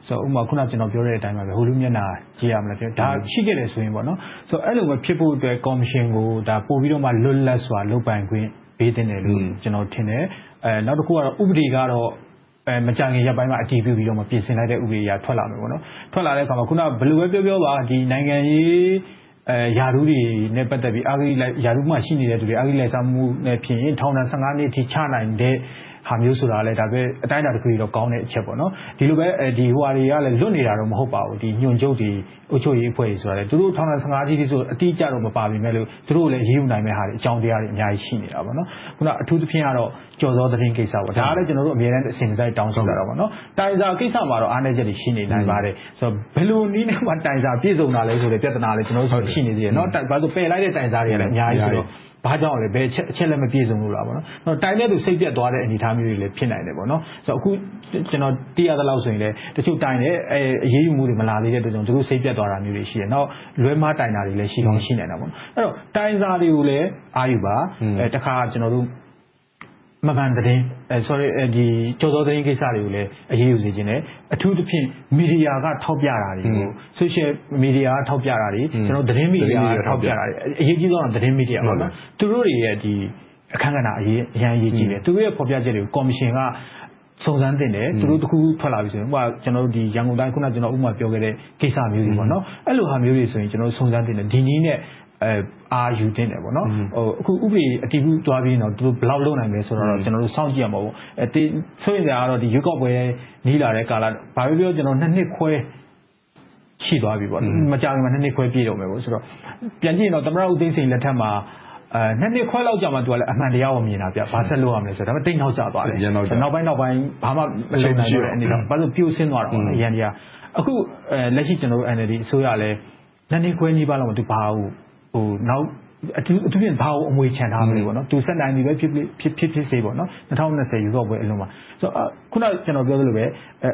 ဆိုဥပမာခုနကျွန်တော်ပြောတဲ့အတိုင်းပါပဲဟိုလူမျက်နှာကြည့်ရမလားပြောဒါရှိခဲ့တယ်ဆိုရင်ပေါ့နော်ဆိုအဲ့လိုပဲဖြစ်ဖို့အတွက်ကော်မရှင်ကိုဒါပို့ပြီးတော့မှလွတ်လပ်စွာလုပ်ပိုင်ခွင့်ပေးတင်တယ်လို့ကျွန်တော်ထင်တယ်အဲနောက်တစ်ခုကတော့ဥပဒေကတော့အဲမကြခင်ရပ်ပိုင်းမှာအတည်ပြုပြီးတော့မှပြင်ဆင်လိုက်တဲ့ဥပဒေအရထွက်လာမယ်ပေါ့နော်ထွက်လာတဲ့အခါမှာခုနဘယ်လိုပဲပြောပြောပါဒီနိုင်ငံရေးအဲယာရုတွေနဲ့ပတ်သက်ပြီးအာဂိလိုက်ယာရုမှရှိနေတဲ့သူတွေအာဂိလိုက်စားမှုနဲ့ဖြစ်ရင်ထောင်ဒဏ်15နှစ်ထိချနိုင်တဲ့ ဟာမျိုးဆိုတာလည်းဒါပဲအတိုင်းအတာတစ်ခုတော့ ကောင်းတဲ့အချက်ပေါ့နော်ဒီလိုပဲဒီဟိုဟာတွေကလည်းလွတ်နေတာတော့ မဟုတ်ပါဘူးဒီညွန်ချုပ်တွေ အုပ်ချုပ်ရေးအဖွဲ့တွေဆိုတာလည်းသူတို့ ထောင်15ကြီးဆိုအတိအကျတော့ မပါပြီမဲ့လို့ သူတို့လည်းရေးယူနိုင်မဲ့ဟာတွေအကြောင်းတရားတွေ အများကြီး ရှိနေတာပေါ့နော်ခုနအထူးသဖြင့်ကတော့ကြော်စောသတင်းကိစ္စပေါ့ဒါကလည်းကျွန်တော်တို့ အမြဲတမ်း အစဉ်စိုက် တောင်းဆိုကြတာပေါ့နော်တိုင်စာကိစ္စမှာတော့ အားနည်းချက်တွေ ရှိနေနိုင်ပါတယ်ဆိုတော့ဘယ်လိုနည်းနဲ့မှ တိုင်စာပြည့်စုံတာလဲဆိုတဲ့ ပြဿနာလည်းကျွန်တော်တို့ရှိနေသေးတယ်နော်ဘာလို့ပယ်လိုက်တဲ့ တိုင်စာတွေကလည်းအများကြီးဆိုတော့ ဘာကြောင့်လဲ ဘယ်အချက်အချက်လည်းမပြည့်စုံလို့လားပေါ့နော်။တိုင်တဲ့သူ စိတ်ပြတ်သွားတဲ့ အနေအထားမျိုးတွေလည်း ဖြစ်နိုင်တယ်ပေါ့နော်။ဆိုတော့အခု ကျွန်တော် သိရသလောက်ဆိုရင်လည်းတချို့တိုင်တဲ့အဲအရေးယူမှုတွေ မလာသေးတဲ့အတွက်ကြောင့်သူတို့ စိတ်ပြတ်သွားတာမျိုးတွေ ရှိတယ်။နောက် လွဲမှားတိုင်တာတွေလည်း ရှိကောင်းရှိနိုင်တာပေါ့နော်။အဲ့တော့ တိုင်စာတွေကိုလည်း အာယူပါအဲတခါ ကျွန်တော်တို့ မမှန်သတင်းအဲ sorry ဒီကြော်သောသတင်းကိစ္စတွေကိုလည်း အရေးယူစေခြင်းနဲ့အထူးသဖြင့် မီဒီယာက ထောက်ပြတာတွေကို social media က ထောက်ပြတာတွေကျွန်တော်သတင်းမီဒီယာက ထောက်ပြတာတွေ အရေးကြီးဆုံးက သတင်းမီဒီယာပေါ့နော်သူတို့တွေရဲ့ဒီအခန်းကဏ္ဍ အရေးအရန်အရေးကြီးတယ် သူတို့ရဲ့ ဖော်ပြချက်တွေကို ကော်မရှင်က စုံစမ်းတင်တယ် သူတို့တခု ထွက်လာပြီဆိုရင်ဟိုကျွန်တော်တို့ဒီရန်ကုန်တိုင်းခုန ကျွန်တော် ဥပမာပြောခဲ့တဲ့ ကိစ္စမျိုးတွေပေါ့နော်အဲ့လိုဟာမျိုးတွေဆိုရင်ကျွန်တော်စုံစမ်းတင်တယ် ဒီနည်းနဲ့ အဲအာယူတင်တယ်ပေါ့နော်ဟိုအခုဥပဒေအတည်ပြုသွားပြီးတော့သူတို့ဘယ်လောက်လုပ်နိုင်လဲဆိုတော့ကျွန်တော်တို့စောင့်ကြည့်ရမှာပေါ့အဲတေးဆိုရင်ကတော့ဒီရွက်ကောက်ပွဲနီးလာတဲ့ကာလဘာပဲပြောကျွန်တော်နှစ်နှစ်ခွဲရှိသွားပြီပေါ့မကြာခင်မှာနှစ်နှစ်ခွဲပြည့်တော့မယ်ပေါ့ဆိုတော့ပြန်ကြည့်ရင်တော့သမရဦးသိန်းစိန်လက်ထက်မှာအဲနှစ်နှစ်ခွဲလောက်ကြာမှသူကလည်းအမှန်တရားကိုမြင်တာပြဘာဆက်လုပ်ရမလဲဆိုတော့ဒါပေမဲ့တိတ်နောက်ကျသွားတယ်နောက်ပိုင်းနောက်ပိုင်းဘာမှမလုပ်နိုင်ဘူးအနေတော့ဘာလို့ပြိုဆင်းသွားတော့အရန်တရားအခုအဲလက်ရှိကျွန်တော်တို့ NLD အစိုးရလည်းနှစ်နှစ်ခွဲကြီးပါလောက်မှသူဘာဟုတ်ဟိုနောက် အထူးအထူးဖြင့် ဘာကိုအမွေချန်ထားမလဲပေါ့နော်သူ ဆက်နိုင်ပြီပဲဖြစ်ဖြစ်ဖြစ်ဖြစ်စေပေါ့နော်2020ယူတော့ပွဲအလုံးမှာဆိုတော့ခုန ကျွန်တော်ပြောသလိုပဲ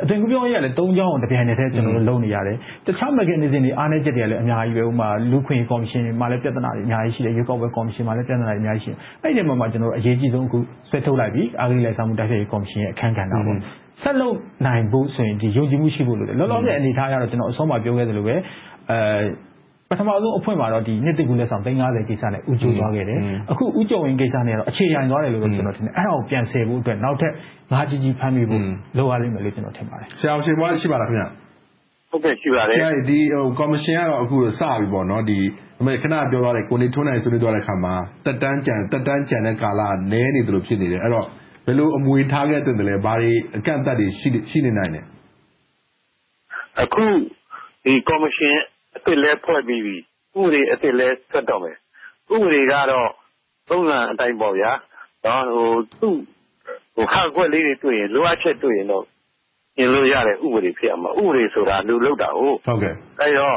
အသွင်ကူးပြောင်းရေးကလည်း၃ချောင်းတပြိုင်တည်းကျွန်တော်တို့လုပ်နေရတယ် တခြား mechanism တွေ အားနည်းချက်တွေလည်းအများကြီးပဲဥမာ လူခွင့်ကော်မရှင်မှာလည်းပြဿနာတွေ အများကြီးရှိတယ်ယူကောက်ပွဲကော်မရှင်မှာလည်းပြဿနာတွေ အများကြီးရှိတယ် အဲ့ဒီမှာမှကျွန်တော်တို့အရေးကြီးဆုံး အခု ဆွဲထုတ်လိုက်ပြီးအာဂရိလိုက်ဆောင်မှု တိုက်ဖျက်ရေးကော်မရှင်ရဲ့ အခန်းကဏ္ဍပေါ့ဆက်လုပ်နိုင်ဖို့ဆိုရင်ဒီယုံကြည်မှု ရှိဖို့လိုတယ် လောလောဆယ် အနေထားရတော့ ကျွန်တော်အဆုံးမပြောခဲ့သလိုပဲအဲ ပထမဆုံးအဖွင့်မှာတော့ဒီနှစ်တကူလက်ဆောင်350ကိစ္စနဲ့ဥကျုံသွားခဲ့တယ်အခုဥကျုံဝင်ကိစ္စနဲ့တော့အခြေခံသွားတယ်လို့ကျွန်တော်ထင်တယ်အဲ့ဒါကိုပြန်ဆယ်ဖို့အတွက်နောက်ထပ်ငါးကြီးကြီးဖမ်းပြီးဖို့လိုရလိမ့်မယ်လို့ကျွန်တော်ထင်ပါတယ်ဆရာအောင်ရှင်ဘွားရှိပါလားခင်ဗျဟုတ်ကဲ့ရှိပါတယ်ဆရာဒီဟိုကော်မရှင်ကတော့အခုစပြီပေါ့နော်ဒီအမေခဏပြောသွားတယ်ကိုနေထွန်းနိုင်ဆွေးနွေးသွားတဲ့ခါမှာတက်တန်းကြံတက်တန်းကြံတဲ့ကာလနည်းနေတယ်လို့ဖြစ်နေတယ်အဲ့တော့ဘယ်လိုအမွေထားခဲ့တဲ့လဲဘာတွေအကန့်အသတ်တွေရှိရှိနေနိုင်လဲအခုဒီကော်မရှင် အစ်စ်လဲဖွဲ့ပြီးပြီ ဥပဒေအသစ်လည်း ထွက်တော့မယ်။ဥပဒေကတော့ ထုံးစံအတိုင်းပေါ့ဗျာ။သူ့ဟာကွက်လေးတွေတွေ့ရင် လိုအပ်ချက်တွေ့ရင်တော့ ပြင်လို့ရတဲ့ ဥပဒေဖြစ်ရမှာ။ဥပဒေဆိုတာ လူလုပ်တာကို။အဲဒီတော့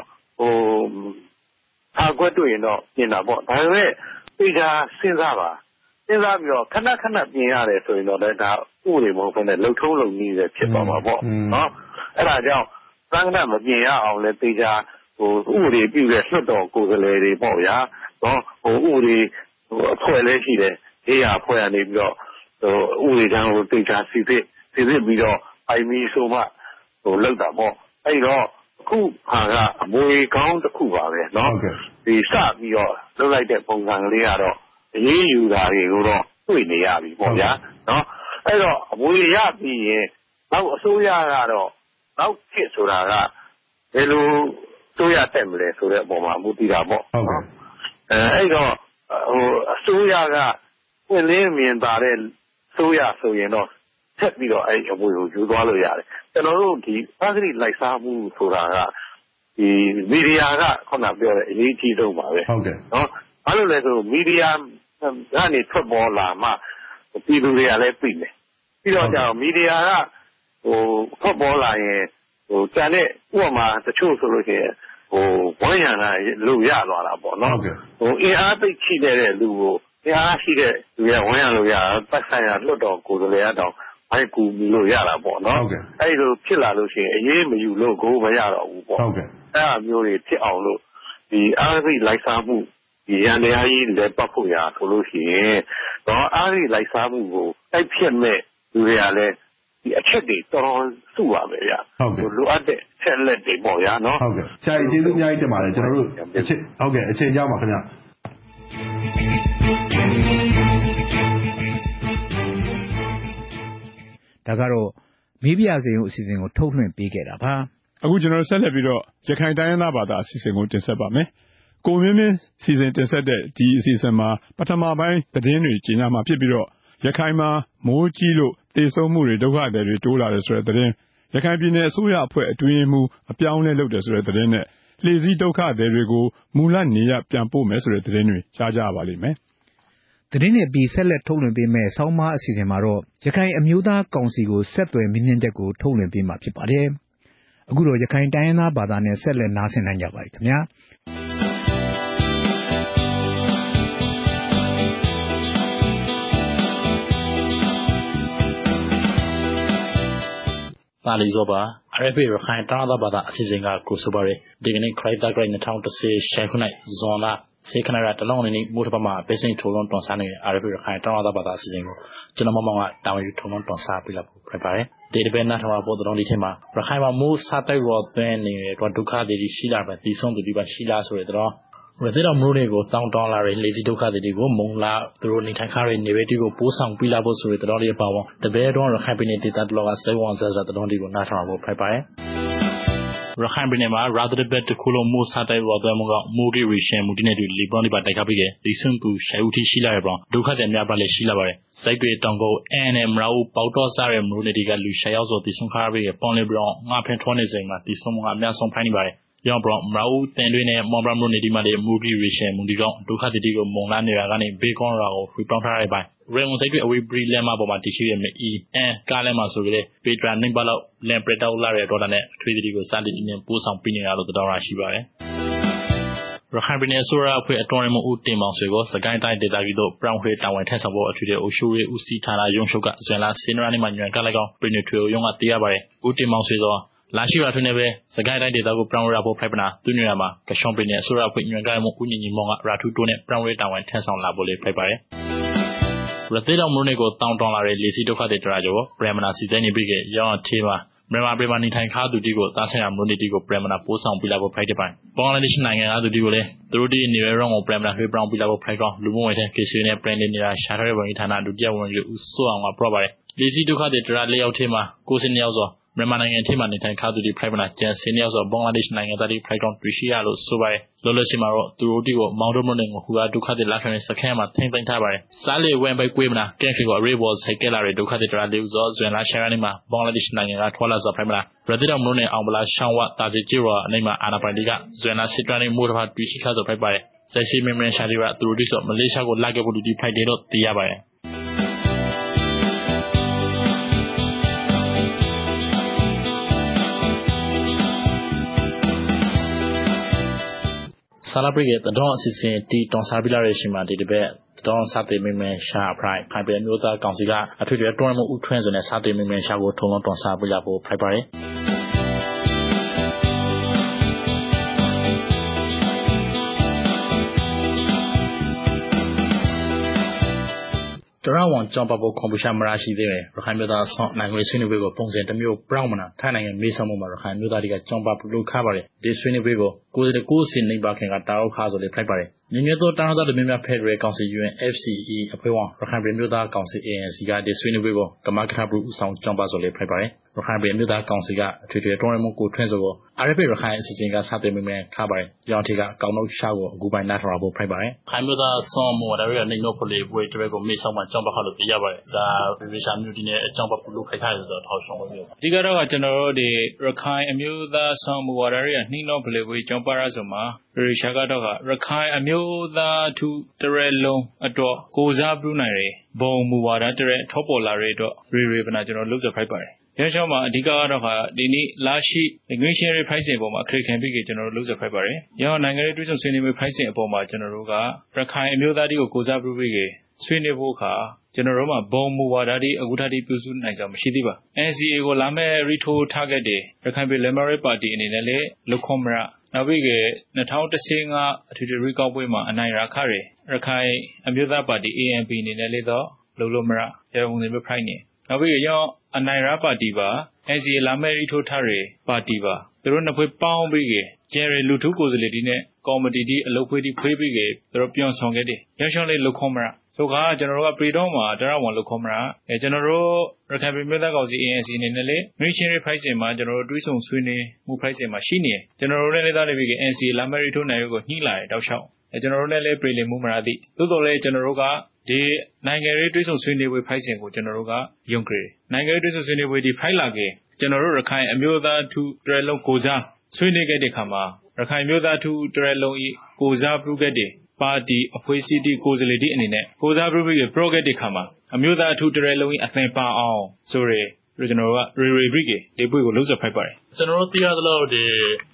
ဟာကွက်တွေ့ရင်တော့ ပြင်တာပေါ့။ဒါပေမဲ့ သေချာစဉ်းစားပါ။တစဉ်းစားပြီးတော့ ခဏခဏ ပြင်ရတယ်ဆိုရင်တော့လည်းဒါဥပဒေမဟုတ်ဘဲနဲ့ လုပ်ထုံးလုပ်နည်းပဲ ဖြစ်သွားမှာပေါ့နော်အဲ့ဒါကြောင့်သံဃာမပြင်ရအောင်လဲတေချာဟို ဥပဒေပြုတဲ့ လွှတ်တော်ကိုယ်စားလှယ်တွေပေါ့ဗျာ။ဥပဒေအဖွဲ့လည်းရှိတယ်။ရေးရာအဖွဲ့ကနေပြီးတော့ ဥပဒေကြမ်းကို သေချာစိစစ်၊စိစစ်ပြီးတော့ ကိုက်မီဆိုမှ လုပ်တာပေါ့။အဲဒီတော့ အခုဟာက အမွေကောင်းတခုပါပဲ။စပြီးတော့ လုပ်လိုက်တဲ့ ပုံစံလေးကတော့ အရေးယူတာတွေကိုတော့ တွေ့နေရပြီပေါ့ဗျာ။အဲဒီတော့ အမွေရပြီးရင် နောက်အစိုးရကတော့ နောက်ခေတ်ဆိုတာက ဘယ်လို စိုးရတက်မလဲဆိုတဲ့အပေါ်မှာ မူတည်တာပေါ့ဟုတ်ကဲ့အဲအဲ့တော့ဟိုအစိုးရက ပွင့်လင်းမြင်သာတဲ့စိုးရဆိုရင်တော့ ဆက်ပြီးတော့ အဲ့အမွေကို ယူသွားလို့ရတယ် ကျွန်တော်တို့ဒီအဂရိလိုက်စားမှုဆိုတာကဒီမီဒီယာကခုနပြောတဲ့ အရေးကြီးဆုံးပါပဲဟုတ်ကဲ့နော်ဘာလို့လဲဆိုမီဒီယာကနေ ထွက်ပေါ်လာမှ ပြည်သူတွေကလည်း သိတယ် ပြီးတော့ကြောင့်မီဒီယာကဟိုထွက်ပေါ်လာရင်ဟို ကျန်တဲ့ ဥပမာတချို့ဆိုလို့ရှိရင်ဟိုဝမ်းရံတာလို့ ရသွားတာပေါ့နော်ဟိုအင်အားသိချိတဲ့လူကို အင်အားရှိတဲ့လူရဝမ်းရံလို့ရပတ်ဆိုင်ရာ လွတ်တော်ကိုယ်စားလှယ်အတောင်ိုက်ကူလို့ ရတာပေါ့နော် အဲ့လို ဖြစ်လာလို့ရှိရင်အေးမယူလို့ကို မရတော့ဘူးပေါ့ဟုတ်ကဲ့အဲ့အမျိုးတွေဖြစ်အောင်လို့ဒီအားစိလိုက်စားမှုဒီရန်တရားကြီး လည်းပတ်ဖို့ရဆိုလို့ရှိရင်တော့အားစိလိုက်စားမှုကို တိုက်ဖြစ်မဲ့လူတွေကလည်းဒီ အချက်တွေ တော်တော်စုပါပဲဗျဟုတ်ကဲ့လိုအပ်တဲ့ချက်လက်တွေပေါ့ဗျာနော်ဟုတ်ကဲ့ဆရာကြီး ကျေးဇူးအများကြီးတင်ပါတယ်ကျွန်တော်တို့အချက်ဟုတ်ကဲ့အချိန်ကြောက်ပါခင်ဗျဒါကတော့ မေးပြစေုံအစီအစဉ်ကို ထုတ်လွှင့်ပေးခဲ့တာပါ အခု ကျွန်တော်ဆက်လက်ပြီးတော့ ရခိုင်တိုင်းရင်းသားဘာသာအစီအစဉ်ကို တင်ဆက်ပါမယ် ကိုမင်းမင်း စီစဉ်တင်ဆက်တဲ့ ဒီအစီအစဉ်မှာ ပထမပိုင်း သတင်းတွေ ကြီးညာမှာဖြစ်ပြီးတော့ ရခိုင်မှာ မိုးကြီးလို့ တေဆုံးမှုတွေဒုက္ခတွေတွေတိုးလာတယ်ဆိုတဲ့သတင်းရခိုင်ပြည်နယ်အစိုးရအဖွဲ့အတွင်းမှုအပြောင်းလဲလုပ်တယ်ဆိုတဲ့သတင်းနဲ့လှေစည်းဒုက္ခတွေကိုမူလနေရပြန်ပို့မယ်ဆိုတဲ့သတင်းတွေကြားကြပါလိမ့်မယ်သတင်းနဲ့ပြီးဆက်လက်ထုတ်လွှင့်ပေးမယ့်ဆောင်းပါးအစီအစဉ်မှာတော့ရခိုင်အမျိုးသားကောင်စီကိုဆက်သွယ်မြင့်မြင့်ချက်ကိုထုတ်လွှင့်ပေးမှာဖြစ်ပါတယ်။အခုတော့ရခိုင်တိုင်းရင်းသားဘာသာနဲ့ဆက်လက်နားဆင်နိုင်ကြပါပြီခင်ဗျာ။ ပါလီဇောပါ RFA ရခိုင်တာသာဘာသာအစီအစဉ်ကကိုဆိုပါရဒီကနေ့ခရိုက်တာဂရိတ်2010ရှယ်ခုနိုင်ဇွန်လစေခဏရတလုံးနေနေမို့တပမှာပဲစိန်ထုံလုံးတွန်စားနေရရရခိုင်တောင်းရတာပါတာအစီအစဉ်ကိုကျွန်တော်မမောင်ကတာဝန်ယူထုံလုံးတွန်စားပြလာဖို့ပြပါတယ်ဒီတပည့်နာထမပေါ်တော်ဒီထဲမှာရခိုင်မှာမိုးစားတိုက်ရောသွင်းနေတဲ့ဒုက္ခတွေရှိလာပဲတီဆုံးသူဒီပါရှိလာဆိုရတော့ ရသေးတော်မျိုးတွေကိုတောင်းတောင်းလာတဲ့လေစီဒုက္ခတွေကို မုံလာသူတို့နေထိုင်ခါတွေနေဝဲတီကို ပိုးဆောင်ပြလာဖို့ဆိုရတဲ့တော်လေးပါဝင် တပည့်တော်ရခိုင်ပြည်နယ် ဒေသတလောကစေဝမ်ဆာဆာတော်တွေကို နားထောင်ဖို့ဖိုက်ပါတယ် ရခိုင်ပြည်နယ်မှာ ရာသတဘက်တစ်ခုလုံး မိုးစားတိုက်ပေါ်သွဲမှုကမိုးရီရီရှန်မူတင်းနဲ့တူလီပွန်ဒီပါ တိုက်ခါပြီးတဲ့ဒီစွန့်ပူရှိုင်ဦးထိ ရှိလာရပောင်းဒုက္ခတဲ့များပါလေရှိလာပါတယ်စိုက်တွေ တောင်ကိုအန်နဲ့မရာဦး ပေါတော့စားတဲ့မိုးနေဒီကလူ ရှိုင်ရောက်ဆိုဒီစွန့်ခါပြီးပွန်လီဘရောင်းငါဖင်ထွန်းနေစိန်မှာဒီစွန့်မှုက အများဆုံးဖိုင်းနေပါတယ် ရောဘရောမရာဦးတင်တွေနဲ့မော်ဘရမိုနေဒီမှာလေမူရီရီရှန်မူဒီတော့ဒုက္ခတိကိုမုံလာနေတာကနေဘေကွန်ရာကိုဖီတောင်းထားရပိုင်းရေဝန်စိတ်တွေအဝေးပရီလဲမှာပေါ်မှာတရှိရမယ်အီအန်ကားလဲမှာဆိုကြတဲ့ပေထရာနိဘလောက်လန်ပရတောက်လာတဲ့ဒေါ်လာနဲ့အထွေးတိကိုစတင်နေပို့ဆောင်ပြီးနေရလို့တော်ရရှိပါတယ်ရခိုင်ပြည်နယ်ဆိုရအဖွဲ့အတွင်းမှဦးတင်မောင်ဆွေကိုစကိုင်းတိုင်းဒေသကြီးတို့ပရောင်ခွေတာဝန်ထက်ဆောင်ဖို့အထူးတဲ့အုပ်ချုပ်ရေးဦးစီးဌာနရုံးချုပ်ကဇွန်လစင်နရာနေ့မှာညွှန်ကလိုက်ကောင်ပြည်နယ်ထွေရုံးကတည်ရပါတယ်ဦးတင်မောင်ဆွေသော လာရှိရထွန်းနေပဲစကိုင်းတိုင်းဒေသကိုပရောင်ရဖို့ဖိုက်ပနာသူညရမှာကရှောင်းပြည်နယ်ဆိုရအဖွဲ့ညွှန်ကမှုဦးညီညီမောင်ကရာထူးတိုးနဲ့ပရောင်ရတာဝန်ထက်ဆောင်လာဖို့လေးဖိုက်ပါတယ်ရသေးတော်မလို့နေကိုတောင်းတောင်းလာတဲ့လေစီဒုက္ခတွေတရာကျော်ဗရမနာစီစဉ်နေပြီးကရောင်းချေပါမြန်မာပြည်မှာနေထိုင်ခါသူတီကိုတားဆိုင်ရာမလို့နေတီကိုဗရမနာပိုးဆောင်ပြလာဖို့ဖိုက်တဲ့ပိုင်းဘင်္ဂလားဒေ့ရှ်နိုင်ငံကသူတီကိုလည်းသူတို့ဒီနေရရောင်းကိုဗရမနာဖေးပရောင်းပြလာဖို့ဖိုက်ကောင်လူမှုဝန်ထမ်းကေဆွေနဲ့ပရန်နေနေတာရှာထားတဲ့ဝန်ကြီးဌာနဒုတိယဝန်ကြီးဦးစိုးအောင်ကပြောပါတယ်လေစီဒုက္ခတွေတရာလေးယောက်ထဲမှာကိုစင်ယောက်ဆို မြန်မာနိုင်ငံထဲမှာနေထိုင်ခါသူတွေဖိုက်မနာကျန်စင်းရောက်ဆိုဘင်္ဂလားဒေ့ရှ်နိုင်ငံသားတွေဖိုက်ကောင်တွေ့ရှိရလို့ဆိုပါတယ်လောလောဆယ်မှာတော့သူတို့ဒီကိုမောင်တော်မနဲ့ဟူအားဒုက္ခတွေလက်ခံတဲ့စခန်းမှာထိမ့်သိမ်းထားပါတယ်စားလေဝမ်ပိုက်ကွေးမနာကဲခေကိုအရေးပေါ်ဆိုင်ကဲလာတဲ့ဒုက္ခတွေတရာလေးဥသောဇွန်လာရှာရနေမှာဘင်္ဂလားဒေ့ရှ်နိုင်ငံကထွာလာဆိုဖိုက်မနာရတိတော်မလို့နဲ့အောင်ပလာရှောင်းဝတာစီကျီရောအနေမှာအာနာပိုင်ဒီကဇွန်လာစစ်တရနေမိုးတစ်ဖက်တွေ့ရှိခါဆိုဖိုက်ပါတယ်ဆက်ရှိမင်းမင်းရှာလီကသူတို့ဒီဆိုမလေးရှားကိုလာခဲ့ဖို့ဒီဖိုက်တယ်တော့သိရပါတယ် စဆာလာပရိကတတော်အစီအစဉ်တီတွန်ဆာပြီးလာတဲ့ရှင်မှာဒီတစ်ပတ်တော်စတဲ့မိမရှာဖရိုက်ခိုင်ပြည်မျိုးသားကောင်စီကအထွေထွေတွန်းမှုဥထွန်းဆိုတဲ့စတဲ့မိမရှာကိုထုံလုံးတွန်ဆာပြရဖို့ဖိုက်ပါတယ် တရဝန်ကြောင့်ပပခွန်ပရှာမရာရှိသေးတယ်ရခိုင်မျိုးသားဆောင်းနိုင်ငံဆွေးနွေးပွဲကိုပုံစံတစ်မျိုးပြောင်းမနာထိုင်းနိုင်ငံမေးဆောင်မှုမှာရခိုင်မျိုးသားတွေကကြောင့်ပပလို့ခါပါတယ်ဒီဆွေးနွေးပွဲကိုကိုယ်တကိုယ်စင်နေပါခင်ကတာရောက်ခါဆိုလေဖိုက်ပါတယ် ညီညွတ်သောတာဝန်သားလူမျိုးများဖက်ဒရယ်ကောင်စီ UNFCE အဖွဲ့ဝင်ရခိုင်ပြည်မျိုးသားကောင်စီ ANC ကဒီဆွေးနွေးပွဲကိုကမကထပူဦးဆောင်ကြောင်းပါဆိုလေဖိုက်ပါတယ်ရခိုင်ပြည်မျိုးသားကောင်စီကအထွေထွေတွန်းရမှုကိုထွန်းစောကိုအာရဖ်ရခိုင်အစီအစဉ်ကစတင်မိမယ်ခါပါတယ်။ရောင်ထီကအကောင်းဆုံးရှာကိုအခုပိုင်းနားထောင်ဖို့ဖိုက်ပါတယ်။ခိုင်မျိုးသားဆောင်းမော်ဒါရီကနေနော်ဖလေပွဲတပည့်ကိုမေဆောင်မှကြောင်းပါခလို့ပြရပါတယ်။ဇာပြေရှာမျိုးဒီနဲ့အကြောင်းပါပလူခိုက်ခိုက်ဆိုတော့ထောက်ဆောင်လို့အဓိကတော့ကျွန်တော်တို့ဒီရခိုင်အမျိုးသားဆောင်းမော်ဒါရီကနှင်းနော်ဖလေပွဲကြောင်းပါရဆိုမှာ ရေရှာကတော့ကရခိုင်အမျိုးသားထုတရဲလုံးအတွက်ကိုစားပြုနိုင်တယ်ဘုံမူဝါဒတရဲထောပေါ်လာတဲ့အတွက်ရေရေပနာကျွန်တော်လှုပ်ဆက်ဖိုက်ပါတယ်ရရှောင်းမှာအဓိကကတော့ခါဒီနေ့လာရှိ English pricing အပေါ်မှာအခက်ခံပြီးကျွန်တော်တို့လုပ်ဆက်ဖိုက်ပါတယ်။ရောနိုင်ငံရေးတွဲဆုံဆွေးနွေးမှု pricing အပေါ်မှာကျွန်တော်တို့ကရခိုင်အမျိုးသားတွေကိုကိုစားပြုပြီးဆွေးနွေးဖို့ခါကျွန်တော်တို့မှာဘုံမူဝါဒတွေအခုထပ်ပြုစုနိုင်ကြမရှိသေးပါ NCA ကိုလာမဲ့ retro target တွေရခိုင်ပြည် Liberal Party အနေနဲ့လည်းလုခွန်မရ နောက်ပြီးက2015အထူးရွေးကောက်ပွဲမှာ အနိုင်ရခရရခိုင်အမျိုးသားပါတီ ANP အနေနဲ့လည်းတော့လုံလို့မရရုံနေမဖိုက်နေ နောက်ပြီးရောအနိုင်ရပါတီပါ NCA လာမဲ့ရီထိုးထားရပါတီပါ သူတို့ နှစ်ဖွဲ့ပေါင်းပြီးကကျယ်ရလူထုကိုယ်စားလှယ်ဒီနဲ့ ကော်မတီဒီအလုပ်ဖွဲ့ဒီဖွေးပြီးကသူတို့ ပြောင်းဆောင်ခဲ့တယ်ရရှောင်းလေးလုခွန်မရ ဆိုကကျွန်တော်တို့ကပရီတော့မှာတရဝန်လုခွန်မရအဲကျွန်တော်တို့ရခိုင်ပြည်မြို့သားကောင်စီ ANC အနေနဲ့လေ missionary pricing မှာကျွန်တော်တို့တွေးဆုံဆွေးနွေးမှု pricing မှာရှိနေတယ်ကျွန်တော်တို့လည်းသားနေပြီးက NCA လာမဲ့ရီထိုးနိုင်ရုပ်ကိုညှိလာတယ်တောက်လျှောက်အဲကျွန်တော်တို့လည်းပြည်လည်မှုမရသည်သို့တော်လည်းကျွန်တော်တို့ကဒီနိုင်ငံရေးတွဲဆုံဆွေးနွေးပွဲဖိုက်စဉ်ကိုကျွန်တော်တို့ကယုံကြည်နိုင်ငံရေးတွဲဆုံဆွေးနွေးပွဲဒီဖိုက်လာခဲ့ကျွန်တော်တို့ရခိုင်အမျိုးသားထုတရလုံးကိုစားဆွေးနွေးခဲ့တဲ့ခါမှာရခိုင်မျိုးသားထုတရလုံးဤကိုစားပြုခဲ့တဲ့ ပါတီအဖွဲ့အစည်းဒီကိုယ်စားလှယ်ဒီအနေနဲ့ ကိုစားပြုပြီး project ဒီခါမှာအမျိုးသားထုတရလုံးဤအသင်ပါအောင်ဆိုရယ်ကျွန်တော်တို့က re re brick တွေပွေကိုလုံးစဖိုက်ပါတယ်ကျွန်တော်တို့သိရသလောက်ဒီ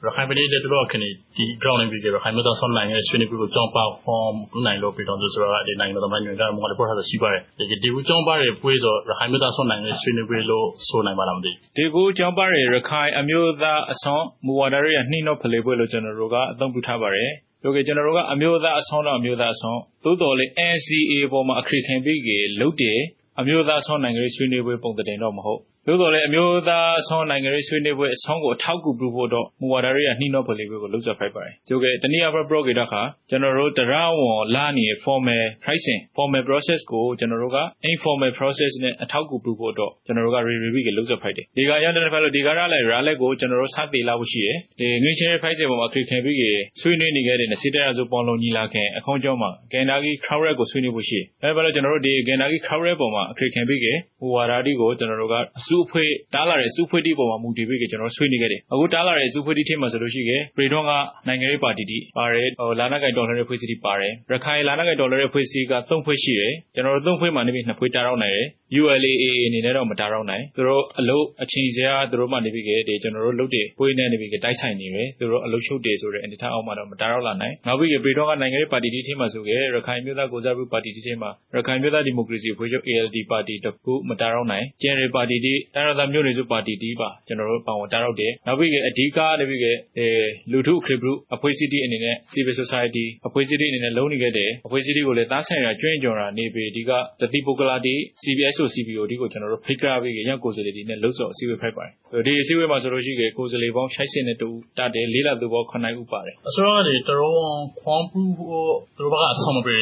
ရခိုင်ပြည်နယ်တော်ခဏဒီ ground ပြီးကြရခိုင်မြို့တော်ဆွမ်းနိုင်ရဲ့ဆွေးနွေးပွဲကိုကြောင်းပါ form ကုနိုင်လို့ပြီးတော့ဆိုတော့ဒီနိုင်ငံတော်မှညွှန်ကြားမှုကလည်းပေါ်ထားရှိပါတယ်ဒီဒီကူကြောင်းပါရဲ့ပွဲဆိုရခိုင်မြို့တော်ဆွမ်းနိုင်ရဲ့ဆွေးနွေးပွဲလို့ဆိုနိုင်ပါလားမသိဒီကူကြောင်းပါရဲ့ရခိုင်အမျိုးသားအစွန်မူဝါဒရဲ့နှိမ့်တော့ဖလေပွဲလို့ကျွန်တော်တို့ကအသုံးပြုထားပါတယ်ပြော ကြကျွန်တော်တို့က အမျိုးသားအဆောင်တော့ အမျိုးသားအဆောင်သို့တော်လေ NCA ပေါ်မှာ အခရိခင်ပြီးကြလုတ်တယ် အမျိုးသားဆောင်နိုင်ငံရေးဆွေးနွေးပွဲ ပုံတင်တော့ မဟုတ် သို့တော်လည်းအမျိုးသားအဆောင်နိုင်ငံရေးဆွေးနွေးပွဲအဆောင်ကိုအထောက်အကူပြုဖို့တော့မူဝါဒရေးနှိမ့်တော့ပလေးပွဲကိုလှုပ်ဆက်ဖိုက်ပါတယ်။ကျိုးကတနည်းအားဖြင့် pro ကေတာခါကျွန်တော်တို့တရားဝင်လာနေ formal pricing formal process ကိုကျွန်တော်တို့က informal process နဲ့အထောက်အကူပြုဖို့တော့ကျွန်တော်တို့က review ကလှုပ်ဆက်ဖိုက်တယ်။ဒီကရတဲ့ဖက်လို့ဒီကရလည်း rally ကိုကျွန်တော်တို့စတင်လာဖို့ရှိတယ်။ဒီငွေချင်း pricing ပေါ်မှာခေခင်ပြီးဆွေးနွေးနေခဲ့တဲ့စီတရဆိုပေါ်လုံးညီလာခင်အခေါင်းကျောင်းမှာဂန်နာဂီ crowd ကိုဆွေးနွေးဖို့ရှိတယ်။အဲဘာလို့ကျွန်တော်တို့ဒီဂန်နာဂီ crowd ပေါ်မှာခေခင်ပြီးဟိုဝါရာဒီကိုကျွန်တော်တို့ကအစုအဖွဲ့တားလာတဲ့ စုဖွဲ့တီပေါ်မှာ မူတည်ပြီးကျွန်တော်ဆွေးနွေးခဲ့တယ် အခုတားလာတဲ့ စုဖွဲ့တီထဲမှာဆိုလို့ရှိရင်ပရီတွန်းကနိုင်ငံရေးပါတီတီပါတယ်ဟိုလာနာကိုင်ဒေါ်လာရဲ့ဖွဲ့စည်းတီပါတယ် ရခိုင်လာနာကိုင်ဒေါ်လာရဲ့ဖွဲ့စည်းက ၃ ဖွဲ့ရှိတယ် ကျွန်တော်တို့ ၃ ဖွဲ့မှာနေပြီးနှစ်ဖွဲ့ တားတော့နိုင်တယ် ULAA အနေနဲ့တော့ မတားတော့နိုင် သူတို့အလုပ်အချိန်စရာသူတို့မှနေပြီးကြတယ်ကျွန်တော်တို့လုပ်တဲ့ ပွဲနဲ့နေပြီးတိုက်ဆိုင်နေပဲသူတို့အလုပ်ချုပ်တယ်ဆိုတဲ့ အနေထားအောက်မှာတော့ မတားတော့လာနိုင် နောက်ပြီးပရီတွန်းကနိုင်ငံရေးပါတီတီထဲမှာဆိုကြရခိုင်မျိုးသားကိုစားပြုပါတီတီထဲမှာ ရခိုင်မျိုးသားဒီမိုကရေစီဖွဲ့ချုပ် ALD ပါတီတခု မတားတော့နိုင် ကျန်ရပါတီတီတာရသာမျိုးနေစုပါတီတီပါ ကျွန်တော်တို့ ပါဝင်တားတော့တယ် နောက်ပြီးအဓိကနေပြီးအဲလူထုအခရစ်ဘုအဖွဲ့အစည်းတီအနေနဲ့ civil society အဖွဲ့အစည်းတီအနေနဲ့ လုံးနေခဲ့တယ် အဖွဲ့အစည်းတီကိုလည်းတားဆိုင်ရာ ကျွမ်းကြုံတာနေပြီးအဓိကတတိပုဂ္ဂလာတီ CBSO CBO ဒီကို ကျွန်တော်တို့ ဖိတ်ကြားပြီးရကိုယ်စားလှယ်တီနဲ့လှုပ်ဆော်အစည်းအဝေးဖိုက်ပါတယ် ဒီအစည်းအဝေးမှာဆိုလို့ရှိရင် ကိုယ်စားလှယ်ပေါင်း60နဲ့တူတတ်တယ် လေးလာသူပေါင်း9ဦးပါတယ် အစိုးရကတရောခွန်ပူသူတို့ကအဆောင်မပြေ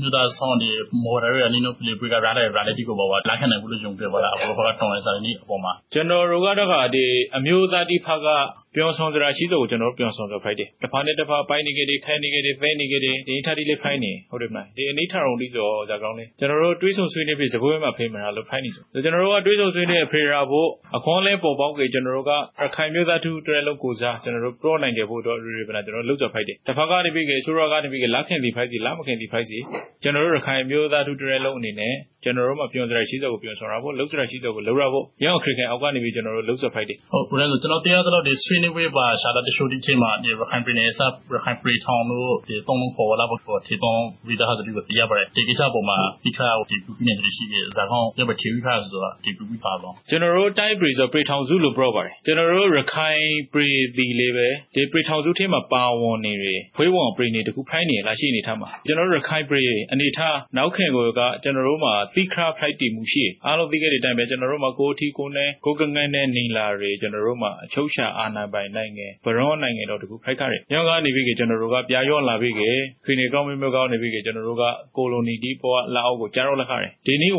မြတ်သားဆောင်ဒီမော်ရရနီနိုပလီပီကရလာရလာတီကိုပါလာခနိုင်ဘူးလို့ ယုံပြပါလားအပေါ်ကတောင်းလိုက်စားနေအပေါ်မှာ ကျွန်တော်တို့ကတော့ဒီအမျိုးသားတိဖကပြောဆောင်စရာရှိဆိုကိုကျွန်တော်ပြောဆောင်ဆိုဖိုက်တယ်တစ်ဖာနဲ့တစ်ဖာပိုင်းနေကြတယ်ခိုင်းနေကြတယ်ဖဲနေကြတယ်ဒီထားတိလေးဖိုင်းနေဟုတ်တယ်မလားဒီအနိထရုံတိဆိုဇာကောင်းလေးကျွန်တော်တို့တွေးဆုံဆွေးနွေးပြီးစပွဲမှာဖိမလားလို့ဖိုင်းနေဆိုကျွန်တော်တို့ကတွေးဆုံဆွေးနွေးဖေရာဖို့အခွန်လဲပေါ်ပေါက်ကြကျွန်တော်တို့ကရခိုင်မျိုးသားသူတရလုံးကိုစားကျွန်တော်တို့ pro နိုင်ကြဖို့တော့ရီရီပနာကျွန်တော်လှုပ်ကြဖိုက်တယ်တစ်ဖာကနေပြီးကဆိုရောကနေပြီးကလက်ခင်ဒီဖိုက်စီလက်မခင်ဒီဖိုက်စီကျွန်တော်တို့ရခိုင်မျိုးသားသူတရလုံးအနေနဲ့ကျွန်တော်တို့မှပြောစရာရှိတဲ့ကိုပြောဆောင်ရဖို့လှုပ်စရာရှိတဲ့ကိုလှုပ်ရဖို့ရအောင်ခရစ်ခင်အောက်ကနေပြီးကျွန်တော်တို့လှုပ်ဆက်ဖိုက်တယ်ဟုတ်ဘုရားဆိုကျွန်တော်တရားသလောက်ဒီဆွေးနွေးပွဲပါ ရှာတာတချို့ဒီထဲမှာ ရခိုင်ပြည်နယ်စရခိုင်ပြည်ထောင်လို့ဒီသုံးလုံးပေါ်လာဖို့ထီတောင်းဝိဒါဟာတူကိုရပါတယ် ဒီကိစ္စပေါ်မှာဒီခါဒီကူပြနေရှိတဲ့ဇာကောင်ရပါချီပြီးထားဆိုတာဒီကူပြီးပါတော့ကျွန်တော်တို့ တိုင်းပြည်ဆိုပြည်ထောင်စုလို့ ပြောပါတယ် ကျွန်တော်တို့ ရခိုင်ပြည်ဒီလေးပဲ ဒီပြည်ထောင်စုထဲမှာ ပါဝင်နေတယ်ဖွေးဝင်ပြည်နေတခုဖိုင်းနေလာရှိနေထားမှာ ကျွန်တော်တို့ ရခိုင်ပြည်အနေထား နောက်ခင်ကိုက ကျွန်တော်တို့မှာ သီခရာဖိုက်တည်မှုရှိအားလုံးသိခဲ့တဲ့အတိုင်းပဲ ကျွန်တော်တို့မှာ ကိုထီကိုနဲ့ကိုကငန်းနဲ့နေလာတွေ ကျွန်တော်တို့မှာ အချုပ်ချာအာဏာပိုင်နိုင်ငံဘရောနိုင်ငံတော်တခုဖိုက်ခရဲညောင်းကနေပြီးကျွန်တော်တို့ကပြာရော့လာပြီးခေခိနေကောင်းမျိုးကောင်းနေပြီးကျွန်တော်တို့ကကိုလိုနီဒီပေါ်လာအောက်ကိုကြားတော့လက်ခရဲဒီနေ့က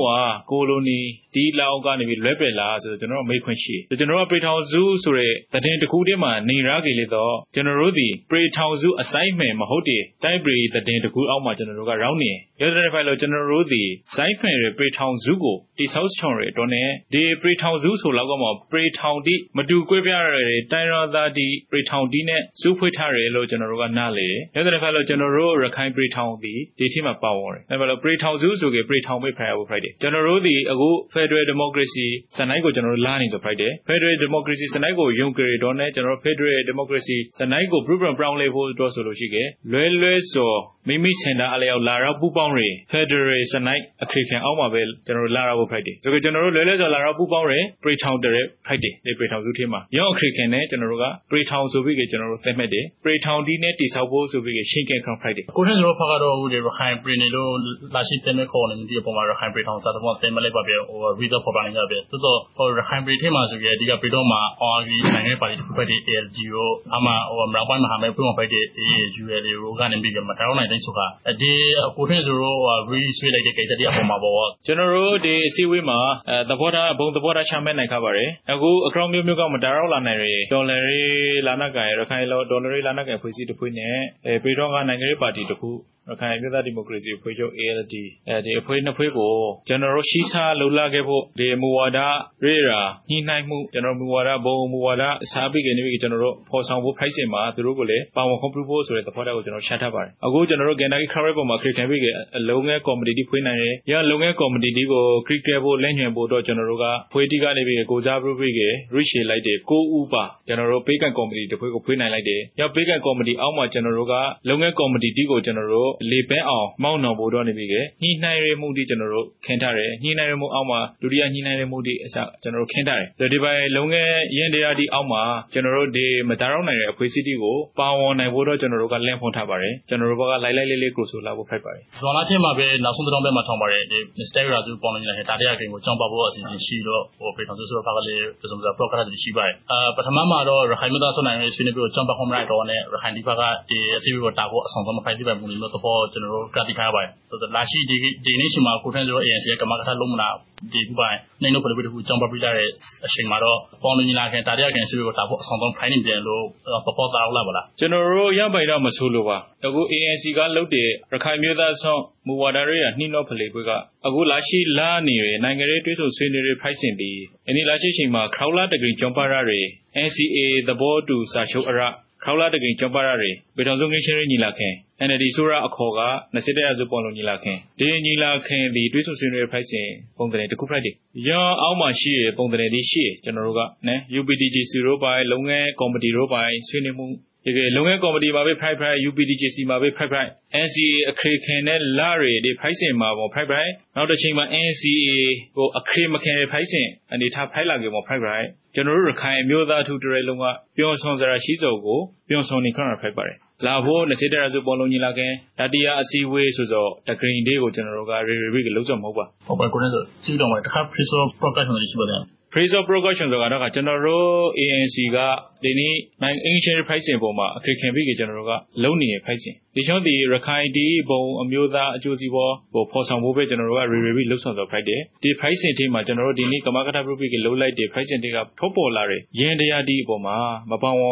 ကိုလိုနီဒီလာအောက်ကနေပြီးလွဲပယ်လာဆိုကျွန်တော်တို့မေးခွင့်ရှိကျွန်တော်တို့ကပရိထောင်စုဆိုတဲ့တည်င်းတစ်ခုတည်းမှာနေရကြလေတော့ကျွန်တော်တို့ဒီပရိထောင်စုအဆိုင်မှန်မဟုတ်တဲ့တိုင်းပြည်တည်င်းတစ်ခုအောက်မှာကျွန်တော်တို့ကရောင်းနေ ရတဲ့ဖိုင်လို့ကျွန်တော်တို့ဒီစိုင်းဖန်ရဲ့ပရိထောင်စုကိုတိဆောက်ချောင်းရဲ့အတွက်နဲ့ဒီပရိထောင်စုဆိုလောက်ကမှပရိထောင်တိမတူကွဲပြားရတဲ့တိုင်းရသားဒီပရိထောင်တိနဲ့စုဖွဲ့ထားတယ်လို့ကျွန်တော်တို့ကနားလေရတဲ့ဖိုင်လို့ကျွန်တော်တို့ရခိုင်ပရိထောင်ဒီဒီထိမှာပါဝင်တယ်ဒါပေမဲ့ပရိထောင်စုဆိုကေပရိထောင်မိဖိုင်ဖို့ဖိုက်တယ်ကျွန်တော်တို့ဒီအခု Federal Democracy စနိုက်ကိုကျွန်တော်တို့လာနေတော့ဖိုက်တယ် Federal Democracy စနိုက်ကိုယုံကြည်တော့နဲ့ကျွန်တော် Federal Democracy စနိုက်ကို Program Brown လေးဖို့တော့ဆိုလို့ရှိခဲ့လွဲလွဲစောမိမိစင်တာအလျောက်လာတော့ပူပေါင်းတွေ Federal စနိုက်အခရိခံအောက်မှာပဲကျွန်တော်တို့လာတော့ဖို့ဖိုက်တယ်ဆိုတော့ကျွန်တော်တို့လွဲလွဲစောလာတော့ပူပေါင်းတွေပရိထောင်တဲ့ဖိုက်တယ်ဒီပရိထောင်စုထဲမှာရောအခရိခံနဲ့ကျွန်တော်တို့ကပရိထောင်ဆိုပြီးကကျွန်တော်တို့သတ်မှတ်တယ်ပရိထောင်ဒီနဲ့တိဆောက်ဖို့ဆိုပြီးကရှင်းကဲခံဖိုက်တယ်ကိုထင်းဆိုတော့ဖကတော့ဟိုဒီရခိုင်ပြည်နယ်လို့လာရှိတဲ့မဲ့ခေါ်နေဒီအပေါ်မှာရခိုင်ပြည်ထောင်စားတော့တင်မလိုက်ပါပဲဟိုဗီဇာပေါ်ပါနေကြပဲသို့တော့ဟိုရခိုင်ပြည်ထဲမှာဆိုကြဒီကပြည်တော့မှာ RG နိုင်ငံပါတီတစ်ခုပဲဒီ ALG ကိုအမှဟိုမရပိုင်းမဟာမဲဖွင့်ဖိုက်တဲ့ AUL ကိုကနေပြီးကမတော်နိုင်တဲ့ဆိုတာဒီကိုထင်းဆိုတော့ရီဆွေးလိုက်တဲ့ကိစ္စဒီအပေါ်မှာပေါ့ကျွန်တော်တို့ဒီအစည်းအဝေးမှာအဲသဘောထားဘုံသဘောထားချမှတ်နိုင်ခပါတယ်အခုအကောင့်မျိုးမျိုးကမတာရောက်လာနိုင်ရဒေါ်လာရေးလာနာကန်ရခိုင်လောဒေါ်လာရေးလာနာကန်ဖွဲ့စည်းတစ်ဖွဲ့နဲ့အဲပြည်တော်ကနိုင်ငံရေးပါတီတစ်ခုရခိုင်ပြည်သားဒီမိုကရေစီအဖွဲ့ချုပ် ALD အဲဒီအဖွဲ့နှစ်ဖွဲ့ကို ကျွန်တော်တို့ရှိစားလှုပ်လာခဲ့ဖို့ဒီမူဝါဒရေရာညှိနှိုင်းမှုကျွန်တော်မူဝါဒဘုံမူဝါဒအစားပေးကနေပြီးကျွန်တော်တို့ဖော်ဆောင်ဖို့ဖိုက်စင်မှာသူတို့ကိုလည်းပါဝင်ခွင့်ပြုဖို့ဆိုတဲ့သဘောထားကိုကျွန်တော်ရှာထားပါတယ်အခုကျွန်တော်တို့ Gandaki Coverage ပေါ်မှာ cricket ပြီးအလုံးငယ် committee ဒီဖွဲ့နိုင်တယ်ရလုံးငယ် committee ဒီကို cricket ဖို့လက်ညှိုးဖို့တော့ကျွန်တော်တို့ကဖွဲ့တီကနေပြီးကိုစားပြုပြီးက reach လိုက်တယ်ကိုဥပါကျွန်တော်တို့ပေးကန် committee တစ်ဖွဲ့ကိုဖွဲ့နိုင်လိုက်တယ်ရပေးကန် committee အောက်မှာကျွန်တော်တို့ကလုံးငယ် committee ဒီကိုကျွန်တော်တို့လေပန်းအောင်မောင်းနှောင်ဖို့တော့နေပြီကညှိနှိုင်းရမှုဒီကျွန်တော်တို့ခင်းထားတယ်ညှိနှိုင်းရမှုအောက်မှာဒုတိယညှိနှိုင်းရမှုဒီအစကျွန်တော်တို့ခင်းထားတယ်ဒီပိုင်းလုံးငယ်ရင်းတရားဒီအောက်မှာကျွန်တော်တို့ဒီမတားရောက်နိုင်တဲ့အဖွဲ့အစည်းတွေကိုပါဝင်နိုင်ဖို့တော့ကျွန်တော်တို့ကလန့်ဖွင့်ထားပါတယ်ကျွန်တော်တို့ဘက်ကလိုက်လိုက်လေးလေးကိုဆိုလာဖို့ဖိုက်ပါတယ်ဇွန်လချင်းမှာပဲနောက်ဆုံးတောင်းပဲမှာထောင်ပါတယ်ဒီ Mr. Razu ပေါင်းနေတယ်ဒါတရားကိန်းကိုကြောင်းပါဖို့အစီအစဉ်ရှိတော့ဟိုပြည်ထောင်စုဆိုတော့ဘက်ကလေးပစုံစာ program တွေရှိပါတယ်အာပထမမှာတော့ရခိုင်မသားဆွနိုင်ရေးဆွေးနွေးပြီးတော့ကြောင်းပါခွင့်မရတော့နဲ့ရခိုင်ဒီဘက်ကဒီအစီအစဉ်ကိုတာဖို့အဆောင်ဆုံးမဖိုက်ပြပါဘူးလို့တော့ကျွန်တော်တို့ ကတိထားပါတယ်ဆိုတော့လာရှိ ဒီဒီနေ့ရှိမှာ ကိုထန်းဆိုတော့ ANC ကမကထလုံးမနာဒီခုပိုင်းနိုင်တော့ပြည်ပြည်တခုကြောင်းပါပြလာတဲ့အချိန်မှာတော့ ပေါင်းလို့ညီလာခံတာရကန်စီကိုတာဖို့ အဆောင်ဆုံးဖိုင်းနေပြန်လို့ပပေါ်သားလာပါလားကျွန်တော်တို့ ရပိုင်တော့ မဆိုးလို့ပါ အခု ANC ကလုပ်တဲ့ ရခိုင်မျိုးသားဆောင်မူဝါဒရေးရနှိမ့်တော့ဖလေပွဲက အခုလာရှိလာနေရနိုင်ငံရေးတွဲဆုံဆွေးနွေးရေးဖိုက်စင်ဒီအင်းလာရှိချိန်မှာခရောလာတကင်ကျောင်းပါရတွေ NCA သဘောတူစာချုပ်အရ ခရောလာတကင်ကျောင်းပါရတွေပေတော်စုံငင်းချင်းညီလာခံ NLD ဆိုရအခေါ်က20ရာစုပေါ်လုံးညီလာခံဒီညီလာခံဒီတွဲဆုံဆွေးနွေးဖိုက်စင်ပုံစံတစ်ခုဖိုက်တယ်ရောအောက်မှာရှိရပုံစံတွေရှိရကျွန်တော်တို့ကနော် UPDGC တို့ပိုင်းလုံငယ်ကော်မတီတို့ပိုင်းဆွေးနွေးမှု ဒီကလုံငယ်ကော်မတီမှာပဲဖိုက်ဖိုက် UPDJC မှာပဲဖိုက်ဖိုက် NCA အခရေခင်နဲ့လာရီဒီဖိုက်စင်မှာပေါ့ဖိုက်ဖိုက်နောက်တစ်ချိန်မှာ NCA ကိုအခရေမခင်ဖိုက်စင်အနေထားဖိုက်လာကြပေါ့ဖိုက်ဖိုက်ကျွန်တော်တို့ရခိုင်မျိုးသားထုတရဲလုံးကပျော်ဆောင်စရာရှိစောကိုပျော်ဆောင်နေခရဖိုက်ပါတယ်လာဖို့20တရစုပေါ်လုံးညီလာခင်တတိယအစည်းအဝေးဆိုတော့တဂရင်းဒေးကိုကျွန်တော်တို့က re re ကလုံးစုံမဟုတ်ပါဟုတ်ပါကိုနေဆိုစီးတော့မှာတခါ pre production တွေရှိပါတယ် Praise of Progression ဆိုတာကကျွန်တော်တို့ ANC က ဒီနေ့နိုင် English ဖိုက်စင်ပုံမှာ အခက်ခင်ပြီး ကျွန်တော်တို့က လုံနေတဲ့ဖိုက်စင်ဒီရှုံးဒီရခိုင်ဒီဘုံအမျိုးသား အကျိုးစီးပွားကို ဖော်ဆောင်ဖို့ပဲ ကျွန်တော်တို့က re re လှုပ်ဆောင်တော့ဖိုက်တယ် ဒီဖိုက်စင်ทีမှာ ကျွန်တော်တို့ ဒီနေ့ ကမကထပရုပိကလှုပ်လိုက်တဲ့ ဖိုက်စင်တွေကထုတ်ပေါ်လာတဲ့ရင်းတရားဒီအပေါ်မှာ မပောင်ဝ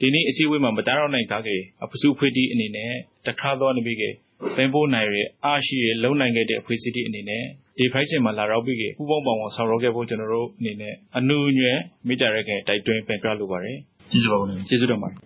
ဒီနေ့ အစည်းအဝေးမှာ မတားတော့နိုင်ကားကေအပစုဖွေးတီအနေနဲ့ တခါတော့နေပြီးကေပင်ပိုးနိုင်ရအားရှိရလုံနိုင်ခဲ့တဲ့ အဖွဲ့အစည်းအနေနဲ့ ဒီဖိုင်စင်မှာလာရောက်ပြီးပူးပေါင်းပါဝင်ဆောင်ရွက်ခဲ့ဖို့ ကျနော်တို့အနေနဲ့ အနူးအညွင်းမေတ္တာရပ်ခံတိုက်တွန်းတင်ပြလိုပါတယ်။ကျေးဇူးပါခင်ဗျာ။ကျေးဇူးတင်ပါတယ်။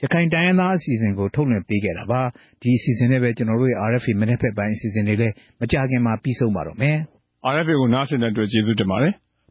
"ရခိုင်တိုင်းရင်းသားအစီအစဉ်ကို ထုတ်လွှင့်ပေးခဲ့တာပါ။ဒီအစီအစဉ်နဲ့ပဲ ကျနော်တို့ရဲ့ RFA မနက်ဖြန်ပိုင်း အစီအစဉ်တွေလည်း မကြာခင်မှာ ပြီးဆုံးပါတော့မယ်။ RFA ကို နားဆင်တဲ့အတွက် ကျေးဇူးတင်ပါတယ်